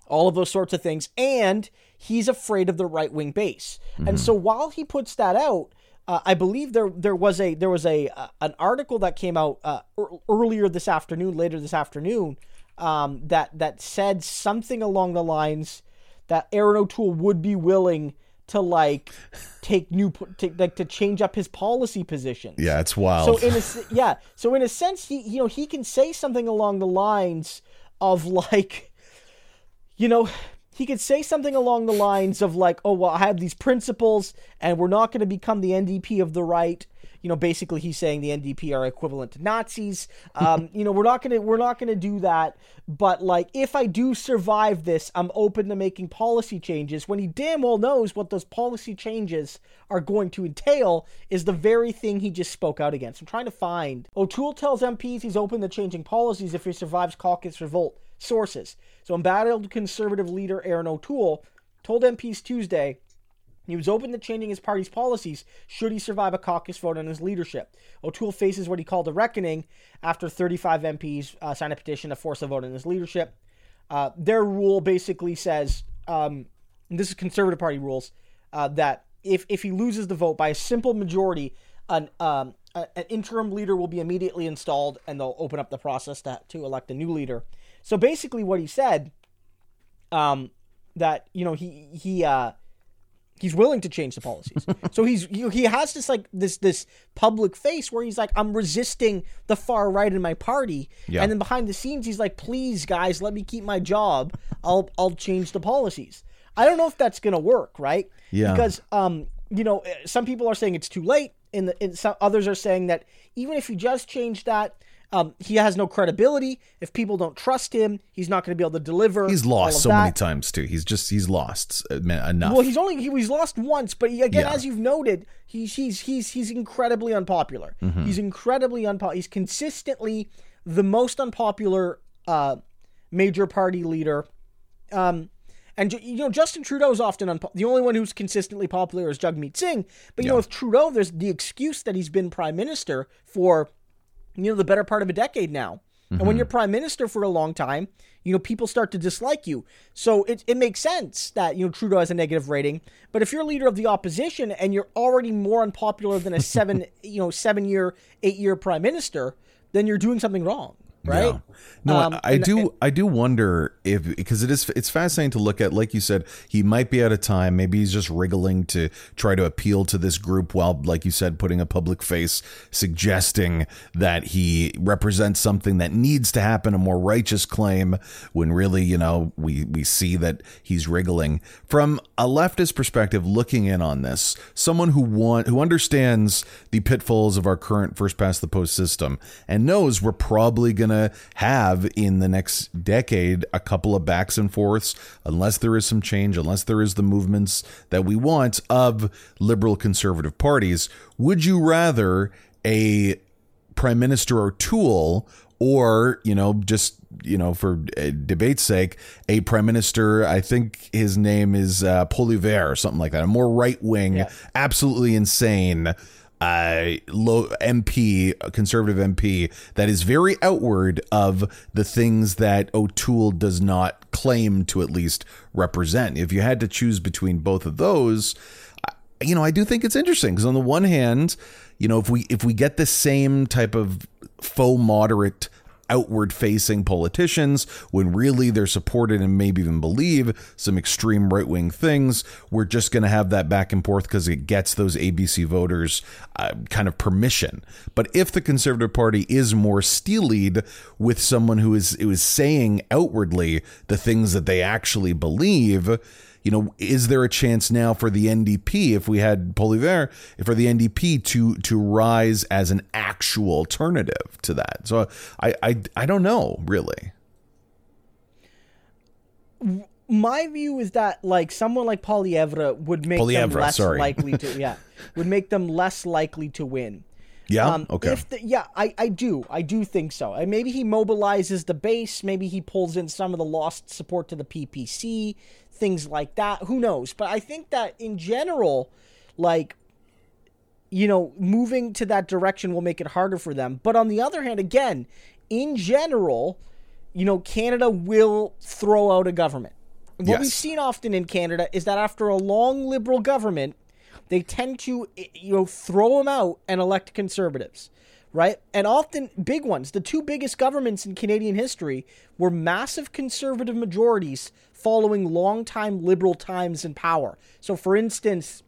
all of those sorts of things, and he's afraid of the right wing base. Mm-hmm. And so while he puts that out, uh, I believe there there was a there was a uh, an article that came out uh, earlier this afternoon, later this afternoon, um, that that said something along the lines that Erin O'Toole would be willing to like take new to, like to change up his policy position. Yeah, it's wild. So in a [LAUGHS] yeah, so in a sense, he you know he can say something along the lines of like, you know, he could say something along the lines of like, oh well, I have these principles, and we're not going to become the NDP of the right you know, basically he's saying the NDP are equivalent to Nazis. [LAUGHS] Um, you know, we're not gonna we're not gonna do that. But like, if I do survive this, I'm open to making policy changes. When he damn well knows what those policy changes are going to entail, is the very thing he just spoke out against. I'm trying to find. O'Toole tells MPs he's open to changing policies if he survives caucus revolt. Sources. So embattled conservative leader Erin O'Toole told MPs Tuesday He was open to changing his party's policies should he survive a caucus vote on his leadership. O'Toole faces what he called a reckoning after 35 MPs uh, signed a petition to force a vote on his leadership. Uh, their rule basically says um, this is Conservative Party rules uh, that if, if he loses the vote by a simple majority, an, um, a, an interim leader will be immediately installed and they'll open up the process to, to elect a new leader. So basically, what he said um, that you know he he uh, he's willing to change the policies. [LAUGHS] so he's he, he has this like this this public face where he's like I'm resisting the far right in my party, Yeah. and then behind the scenes he's like, please guys, let me keep my job. I'll I'll change the policies. I don't know if that's gonna work, right? Yeah. Because um you know eh, some people are saying it's too late, and the and some others are saying that even if you just change that. Um, he has no credibility. If people don't trust him, he's not going to be able to deliver. He's lost so many times too. He's just he's lost uh, enough. Well, he's only he was lost once, but he, again, Yeah. as you've noted, he's he's he's he's incredibly unpopular. Mm-hmm. He's incredibly unpopular. He's consistently the most unpopular uh, major party leader. Um, and you know, Justin Trudeau is often unpo- the only one who's consistently popular is Jagmeet Singh. But you know, with Trudeau, there's the excuse that he's been prime minister for you know the better part of a decade now. And when mm-hmm. you're prime minister for a long time, you know people start to dislike you. So it it makes sense that you know Trudeau has a negative rating. But if you're leader of the opposition and you're already more unpopular than a [LAUGHS] seven you know seven year eight year prime minister, then you're doing something wrong, right? Yeah. No, Um, I, do. I do wonder if because it is. It's fascinating to look at. Like you said, he might be out of time. Maybe he's just wriggling to try to appeal to this group, while, like you said, putting a public face, suggesting that he represents something that needs to happen, a more righteous claim. When really, you know, we we see that he's wriggling from a leftist perspective, looking in on this. Someone who want who understands the pitfalls of our current first past the post system and knows we're probably gonna have in the next decade a couple of backs and forths, unless there is some change, unless there is the movements that we want of liberal conservative parties. Would you rather a prime minister O'Toole or you know just you know for uh, debate's sake a prime minister i think his name is uh, or something like that a more right wing absolutely insane uh, low MP, conservative MP, that is very outward of the things that O'Toole does not claim to at least represent. If you had to choose between both of those, you know, I do think it's interesting because on the one hand, you know, if we if we get the same type of faux moderate outward facing politicians when really they're supported and maybe even believe some extreme right wing things, we're just going to have that back and forth because it gets those ABC voters uh, kind of permission. But if the Conservative Party is more steelied with someone who is who is saying outwardly the things that they actually believe, you know, is there a chance now for the NDP, if we had Poilievre, for the NDP to to rise as an actual alternative to that? So I I, I don't know really. my view is that like someone like Poilievre would make them less sorry. likely to [LAUGHS] yeah would make them less likely to win. Yeah. Um, okay. If the, yeah, I, I do. I do think so. And maybe he mobilizes the base. Maybe he pulls in some of the lost support to the PPC, things like that. Who knows? But I think that in general, like, you know, moving to that direction will make it harder for them. But on the other hand, again, in general, you know, Canada will throw out a government. What Yes. we've seen often in Canada is that after a long liberal government, they tend to eh, you know throw them out and elect conservatives right? And often big ones. The two biggest governments in canadian history were massive conservative majorities following long-time liberal times in power. So for instance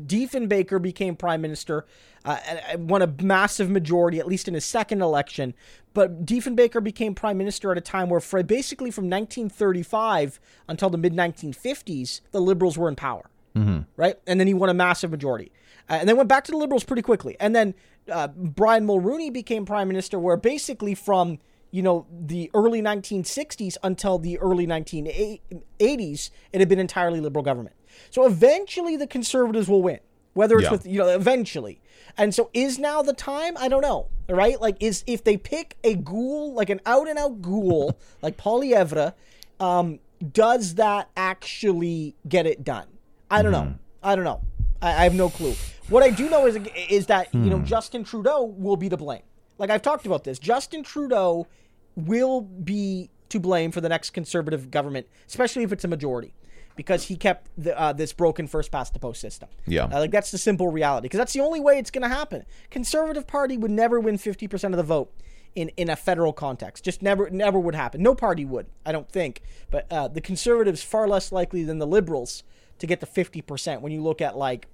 Diefenbaker became prime minister, uh, won a massive majority, at least in his second election. But Diefenbaker became prime minister at a time where, basically from 1935 until the mid 1950s, the Liberals were in power, right? And then he won a massive majority, uh, and then went back to the Liberals pretty quickly. And then uh, Brian Mulroney became prime minister, where basically from you know the early 1960s until the early 1980s, it had been entirely liberal government. So eventually the conservatives will win, whether it's Yeah. with you know eventually. And so is now the time? I don't know. Right? Like is if they pick a ghoul, like an out and out ghoul, [LAUGHS] like Poilievre, um, does that actually get it done? I don't know. I don't know. I, I have no clue. What I do know is is that you Hmm. know Justin Trudeau will be to blame. Like I've talked about this. Justin Trudeau will be to blame for the next conservative government, especially if it's a majority, because he kept the, uh, this broken first past the post system. Yeah. Uh, like that's the simple reality, because that's the only way it's going to happen. Conservative Party would never win fifty percent of the vote in in a federal context. Just never never would happen. No party would, I don't think. But uh, the Conservatives far less likely than the Liberals to get to fifty percent when you look at like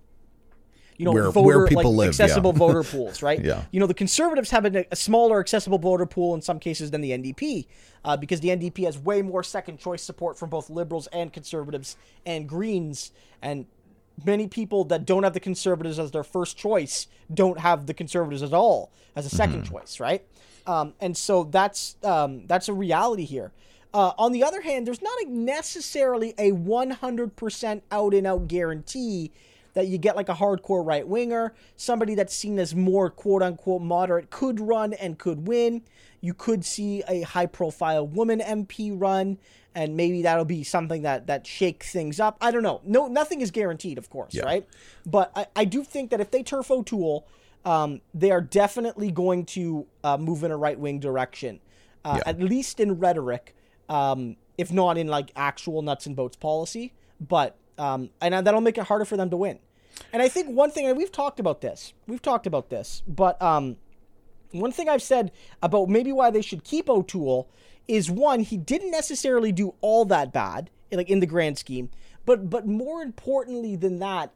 you know, Where- voter, where people like, live, yeah. accessible voter [LAUGHS] pools, right? Yeah. You know, the conservatives have a, a smaller accessible voter pool in some cases than the NDP, uh, because the NDP has way more second choice support from both liberals and conservatives and Greens, and many people that don't have the conservatives as their first choice don't have the conservatives at all as a 2nd choice, right? Um, and so that's um, that's a reality here. Uh, on the other hand, there's not a necessarily a 100% out and out guarantee that you get like a hardcore right winger, somebody that's seen as more quote unquote moderate could run and could win. You could see a high profile woman MP run, and maybe that'll be something that that shakes things up. I don't know. No, nothing is guaranteed, of course, right? But I, I do think that if they turf O'Toole, um, they are definitely going to uh, move in a right wing direction, uh, at least in rhetoric, um, if not in like actual nuts and bolts policy. But um, and that'll make it harder for them to win. And I think one thing, and we've talked about this, we've talked about this, but um, one thing I've said about maybe why they should keep O'Toole is one, he didn't necessarily do all that bad, like in the grand scheme, but but more importantly than that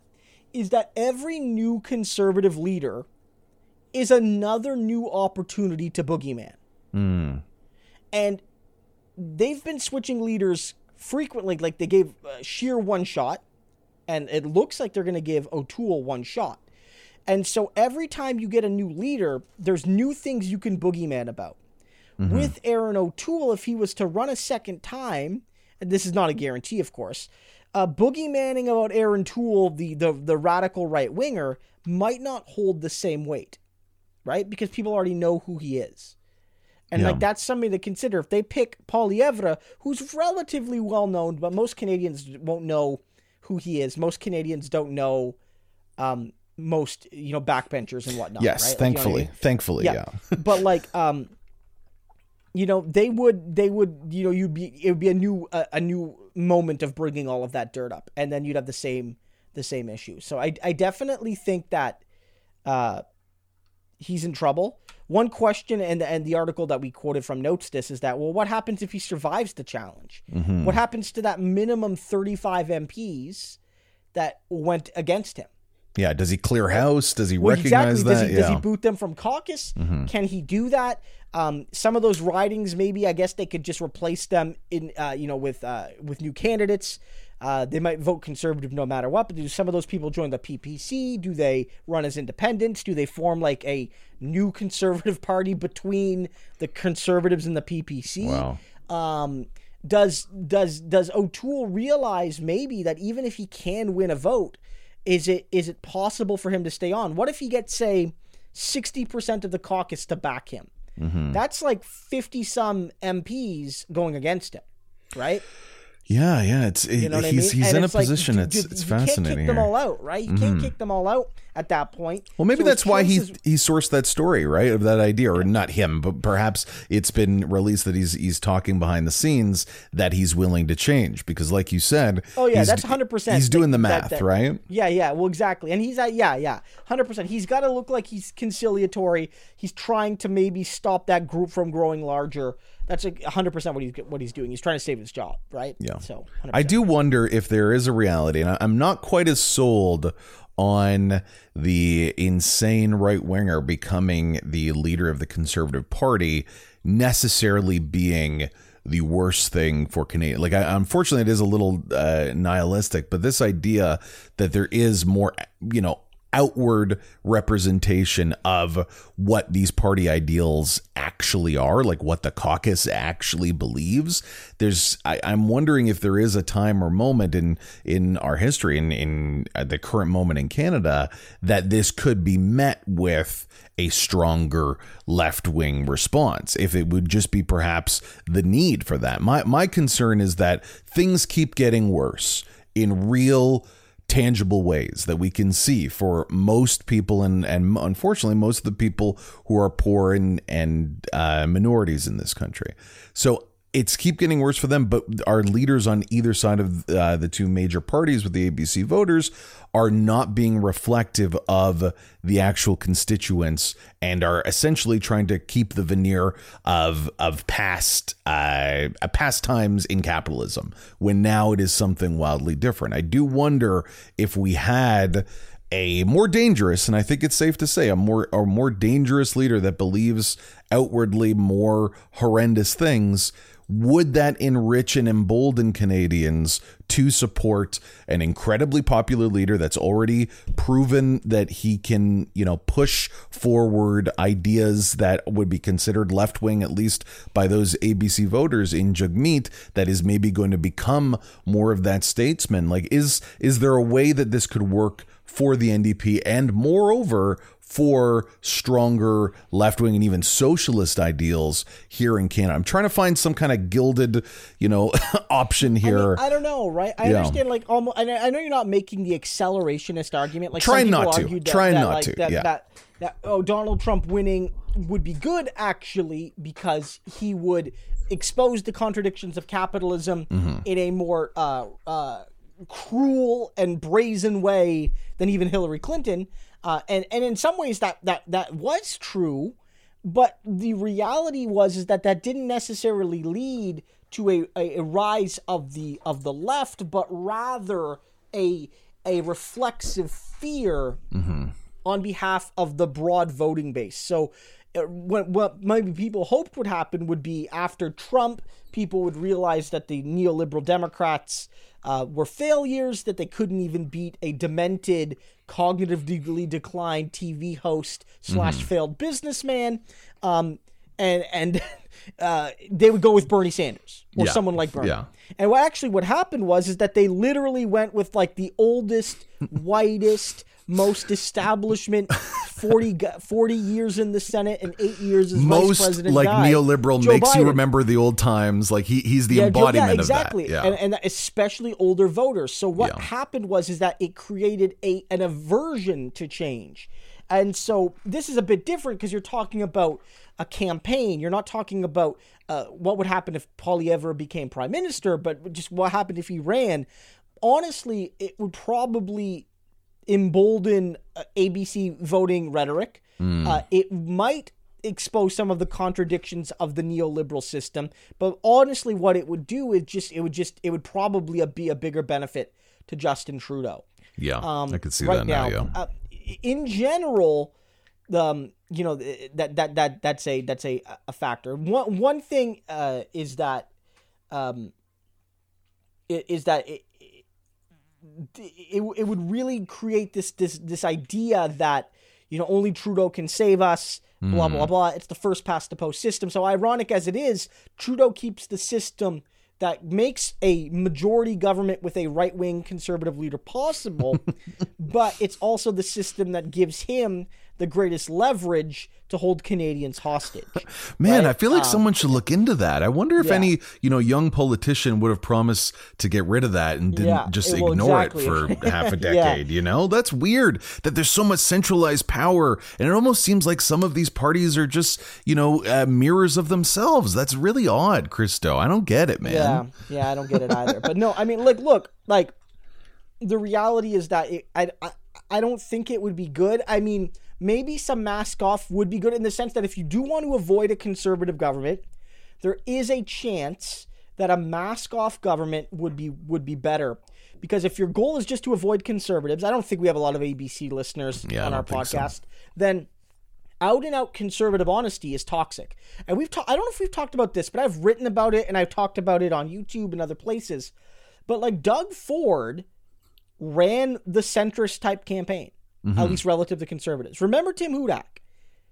is that every new conservative leader is another new opportunity to boogeyman. And they've been switching leaders frequently. Like they gave uh, Scheer one shot, and it looks like they're going to give O'Toole one shot. And so every time you get a new leader, there's new things you can boogeyman about. With Erin O'Toole, if he was to run a second time, and this is not a guarantee, of course, uh, boogeymanning about Erin Toole, the, the the radical right winger, might not hold the same weight, right? Because people already know who he is. And Yeah. like that's something to consider. If they pick Poilievre, who's relatively well known, but most Canadians won't know who he is. Most Canadians don't know um, most you know backbenchers and whatnot. Yes, right? Like, you know I thankfully, mean? thankfully, yeah. [LAUGHS] but like um you know they would they would you know you'd be it would be a new a, a new moment of bringing all of that dirt up and then you'd have the same the same issue so i i definitely think that uh he's in trouble. One question and and the article that we quoted from notes this is that well what happens if he survives the challenge? Mm-hmm. What happens to that minimum 35 mps that went against him Yeah, does he clear house? Does he well, recognize exactly. Does that? he, yeah. does he boot them from caucus? Can he do that? Um, some of those ridings, maybe I guess they could just replace them in, uh, you know, with uh, with new candidates. Uh, they might vote conservative no matter what. But do some of those people join the PPC? Do they run as independents? Do they form like a new conservative party between the conservatives and the PPC? Wow. um, does does does O'Toole realize maybe that even if he can win a vote, is it is it possible for him to stay on? What if he gets say sixty percent of the caucus to back him? Mm-hmm. That's like fifty some MPs going against him, right? Yeah, yeah. It's You know he's I mean? he's And in a like, position. it's d- it's you can't fascinating. kick them here. all out, right? You can't mm-hmm. kick them all out at that point. Well, maybe So that's why he chances- he sourced that story, right? Of that idea, or not him, but perhaps it's been released that he's he's talking behind the scenes that he's willing to change because, like you said, Oh yeah, he's- that's hundred percent. He's doing the math, right? Yeah, yeah. Well, exactly. And he's at yeah, yeah, hundred percent. He's got to look like he's conciliatory. He's trying to maybe stop that group from growing larger. That's like hundred percent what he's what he's doing. He's trying to save his job, right? Yeah. So 100%. I do wonder if there is a reality, and I'm not quite as sold on the insane right winger becoming the leader of the Conservative Party necessarily being the worst thing for Canadian. Like, I, unfortunately, it is a little uh, nihilistic, but this idea that there is more, you know, outward representation of what these party ideals actually are, like what the caucus actually believes. There's, I, I'm wondering if there is a time or moment in in our history, in in uh, the current moment in Canada, that this could be met with a stronger left wing response. If it would just be perhaps the need for that. My my concern is that things keep getting worse in real tangible ways that we can see for most people and and unfortunately most of the people who are poor and and uh, minorities in this country. So it's keep getting worse for them. But our leaders on either side of uh, the two major parties with the ABC voters are not being reflective of the actual constituents and are essentially trying to keep the veneer of of past uh, past times in capitalism when now it is something wildly different. I do wonder if we had a more dangerous, and I think it's safe to say a more a more dangerous leader that believes outwardly more horrendous things would that enrich and embolden Canadians to support an incredibly popular leader that's already proven that he can, you know, push forward ideas that would be considered left wing, at least by those ABC voters in Jagmeet, that is maybe going to become more of that statesman? Like, is is there a way that this could work for the NDP and moreover for stronger left wing and even socialist ideals here in Canada. I'm trying to find some kind of gilded, you know, [LAUGHS] option here. I, mean, I, don't know, right? I yeah. understand, like, almost. I know you're not making the accelerationist argument. Like, try not to. Try not like, to. That, yeah. That, that oh, Donald Trump winning would be good actually because he would expose the contradictions of capitalism mm-hmm. in a more uh, uh, cruel and brazen way than even Hillary Clinton. Uh, and and in some ways that that that was true, but the reality was is that that didn't necessarily lead to a, a, a rise of the of the left, but rather a a reflexive fear mm-hmm. on behalf of the broad voting base. So uh, what, what maybe people hoped would happen would be after Trump, people would realize that the neoliberal Democrats uh, were failures, that they couldn't even beat a demented cognitively declined TV host slash mm-hmm. failed businessman. Um, and and [LAUGHS] uh, they would go with Bernie Sanders or yeah. someone like Bernie. Yeah. And what actually what happened was is that they literally went with like the oldest, [LAUGHS] whitest, most establishment 40, 40 years in the Senate and eight years as most vice president. like neoliberal Joe makes Biden. you remember the old times. Like he he's the yeah, embodiment Joe, yeah, exactly. of that. Yeah. And, and especially older voters. So what Yeah. happened was is that it created a an aversion to change. And so this is a bit different because you're talking about a campaign. You're not talking about uh, what would happen if Poilievre became prime minister, but just what happened if he ran. Honestly, it would probably embolden uh, ABC voting rhetoric. Uh, it might expose some of the contradictions of the neoliberal system, but honestly, what it would do is just it would just it would probably be a bigger benefit to Justin Trudeau. Yeah, Um, I could see right that now. now, yeah. uh, in general, the um, you know that that that that's a that's a a factor. One one thing uh, is that um, is that it, it, it would really create this this this idea that you know only Trudeau can save us. Blah blah mm-hmm. blah. It's the first past the post system. So ironic as it is, Trudeau keeps the system that makes a majority government with a right wing conservative leader possible, [LAUGHS] but it's also the system that gives him the greatest leverage to hold Canadians hostage. [LAUGHS] Man, right? I feel like Um, someone should look into that. I wonder if yeah. any, you know, young politician would have promised to get rid of that and didn't Yeah, just it- well, ignore exactly. it for [LAUGHS] half a Yeah. decade, you know? That's weird that there's so much centralized power and it almost seems like some of these parties are just, you know, uh, mirrors of themselves. That's really odd, Christo. I don't get it, man. Yeah, yeah, I don't get it either. but no, I mean, like, look, like, the reality is that it, I, I, I don't think it would be good. I mean, maybe some mask off would be good in the sense that if you do want to avoid a conservative government, there is a chance that a mask off government would be would be better. Because if your goal is just to avoid conservatives, I don't think we have a lot of ABC listeners Yeah, on our think so. podcast. Then out and out conservative honesty is toxic. And we've talked I don't know if we've talked about this, but I've written about it and I've talked about it on YouTube and other places. But like Doug Ford ran the centrist type campaign, Mm-hmm. at least relative to conservatives. Remember Tim Hudak?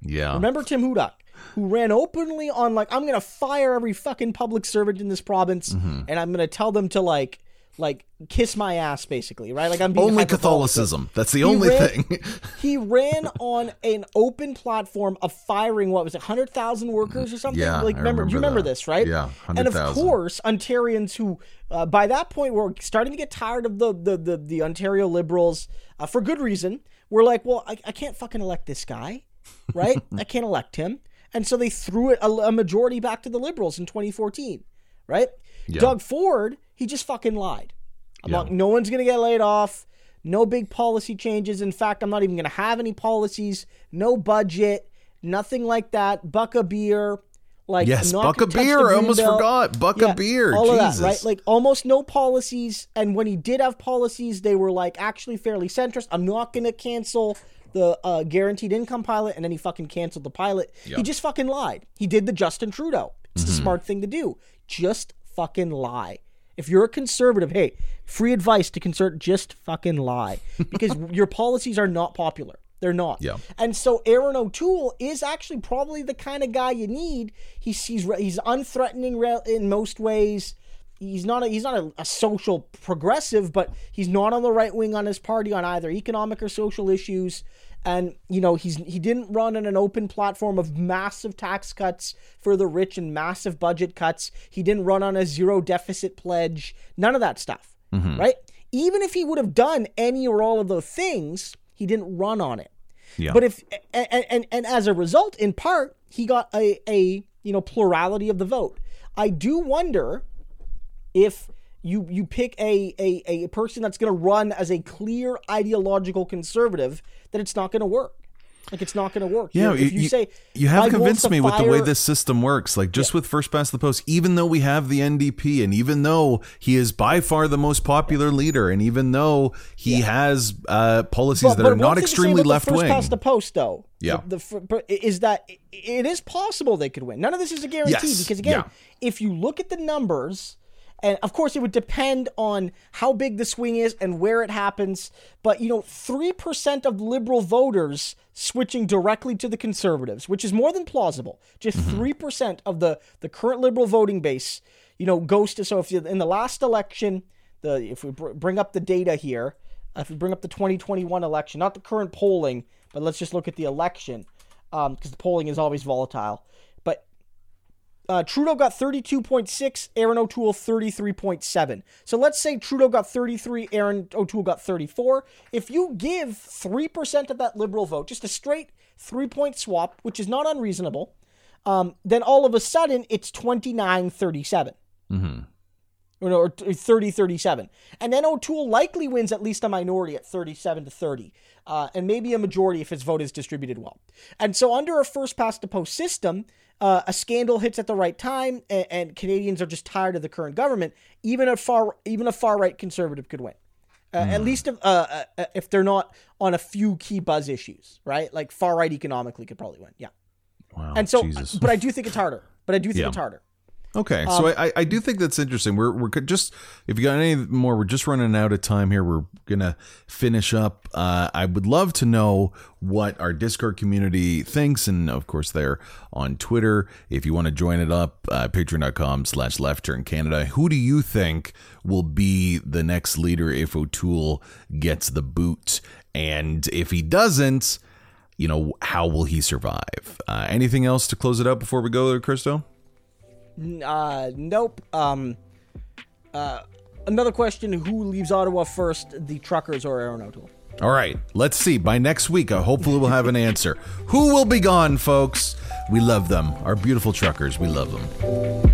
Yeah. Remember Tim Hudak, who ran openly on like I'm gonna fire every fucking public servant in this province, Mm-hmm. and I'm gonna tell them to like like kiss my ass, basically, right? Like I'm being Only. Catholicism. That's the only ran- thing. [LAUGHS] He ran on an open platform of firing what was it, hundred thousand workers or something? Yeah, like I remember, you remember remember that. this, right? Yeah, And of 100,000. course, Ontarians who, uh, by that point, were starting to get tired of the the the, the Ontario Liberals uh, for good reason. Were like, well, I, I can't fucking elect this guy, right? [LAUGHS] I can't elect him, and so they threw it a, a majority back to the Liberals in 2014, right? Doug Ford, he just fucking lied. I'm Yeah. no one's going to get laid off. No big policy changes. In fact, I'm not even going to have any policies. No budget. Nothing like that. Buck a beer. Like Yes, buck a beer. I almost belt. forgot. Buck a beer. All Jesus. of that, right? Like almost no policies. And when he did have policies, they were like actually fairly centrist. I'm not going to cancel the uh, guaranteed income pilot, and then he fucking canceled the pilot. He just fucking lied. He did the Justin Trudeau. It's Mm-hmm. smart thing to do. Just fucking lie. If you're a conservative, hey, free advice to conservative, just fucking lie because [LAUGHS] your policies are not popular. They're not. Yeah. And so Erin O'Toole is actually probably the kind of guy you need. He's he's he's unthreatening in most ways. He's not a, he's not a, a social progressive, but he's not on the right wing on his party on either economic or social issues. And you know he's he didn't run on an open platform of massive tax cuts for the rich and massive budget cuts. He didn't run on a zero deficit pledge. None of that stuff, mm-hmm. right? Even if he would have done any or all of those things, he didn't run on it. Yeah. But if and, and and as a result, in part, he got a a you know plurality of the vote. I do wonder if you you pick a a, a person that's going to run as a clear ideological conservative, that it's not going to work. Like it's not going to work. Yeah, if you, you, say you have convinced me with the way this system works. Like just with first past the post, even though we have the NDP, and even though he is by far the most popular leader, and even though he has uh, policies But- that but are not thing to say extremely left first wing. past the post, though. Yeah. The, the is that it- it is possible they could win. None of this is a guarantee Yes, because again, yeah. if you look at the numbers, and of course it would depend on how big the swing is and where it happens. But you know, three percent of liberal voters switching directly to the conservatives, which is more than plausible. Just Mm-hmm. 3 percent of the the current liberal voting base, you know, goes to. So if you, in the last election, the if we br- bring up the data here, uh, if we bring up the 2021 election, not the current polling, but let's just look at the election, because the polling is always volatile. Uh, Trudeau got 32.6, Erin O'Toole 33.7. So let's say Trudeau got 33, Erin O'Toole got 34. If you give 3% of that liberal vote, just a straight three point swap, which is not unreasonable, um, then all of a sudden it's 29 37 or, no, or 30 37. And then O'Toole likely wins at least a minority at 37 to 30, uh, and maybe a majority if his vote is distributed well. And so, under a first past the post system, uh, a scandal hits at the right time, and, and Canadians are just tired of the current government. Even a far even a far right conservative could win. Uh, At least if, uh, uh, if they're not on a few key buzz issues, right? Like far right economically could probably win. Yeah. Wow, And so, Jesus. but I do think it's harder. But I do think Yeah. it's harder. Okay, Um, so I, I- do think that's interesting. We're we're just if you got any more, we're just running out of time here. We're gonna finish up. Uh, I would love to know what our Discord community thinks, and of course they're on Twitter. If you want to join it up, uh, Patreon.com/slash Left Turn Canada. Who do you think will be the next leader if O'Toole gets the boot, and if he doesn't? You know, how will he survive? Uh, anything else to close it up before we go there, Christo? Uh, nope. Um, uh, another question: Who leaves Ottawa first, the Truckers or Erin O'Toole? All right, let's see. By next week, uh, hopefully we'll have an answer. Who will be gone, folks? We love them. Our beautiful truckers, we love them.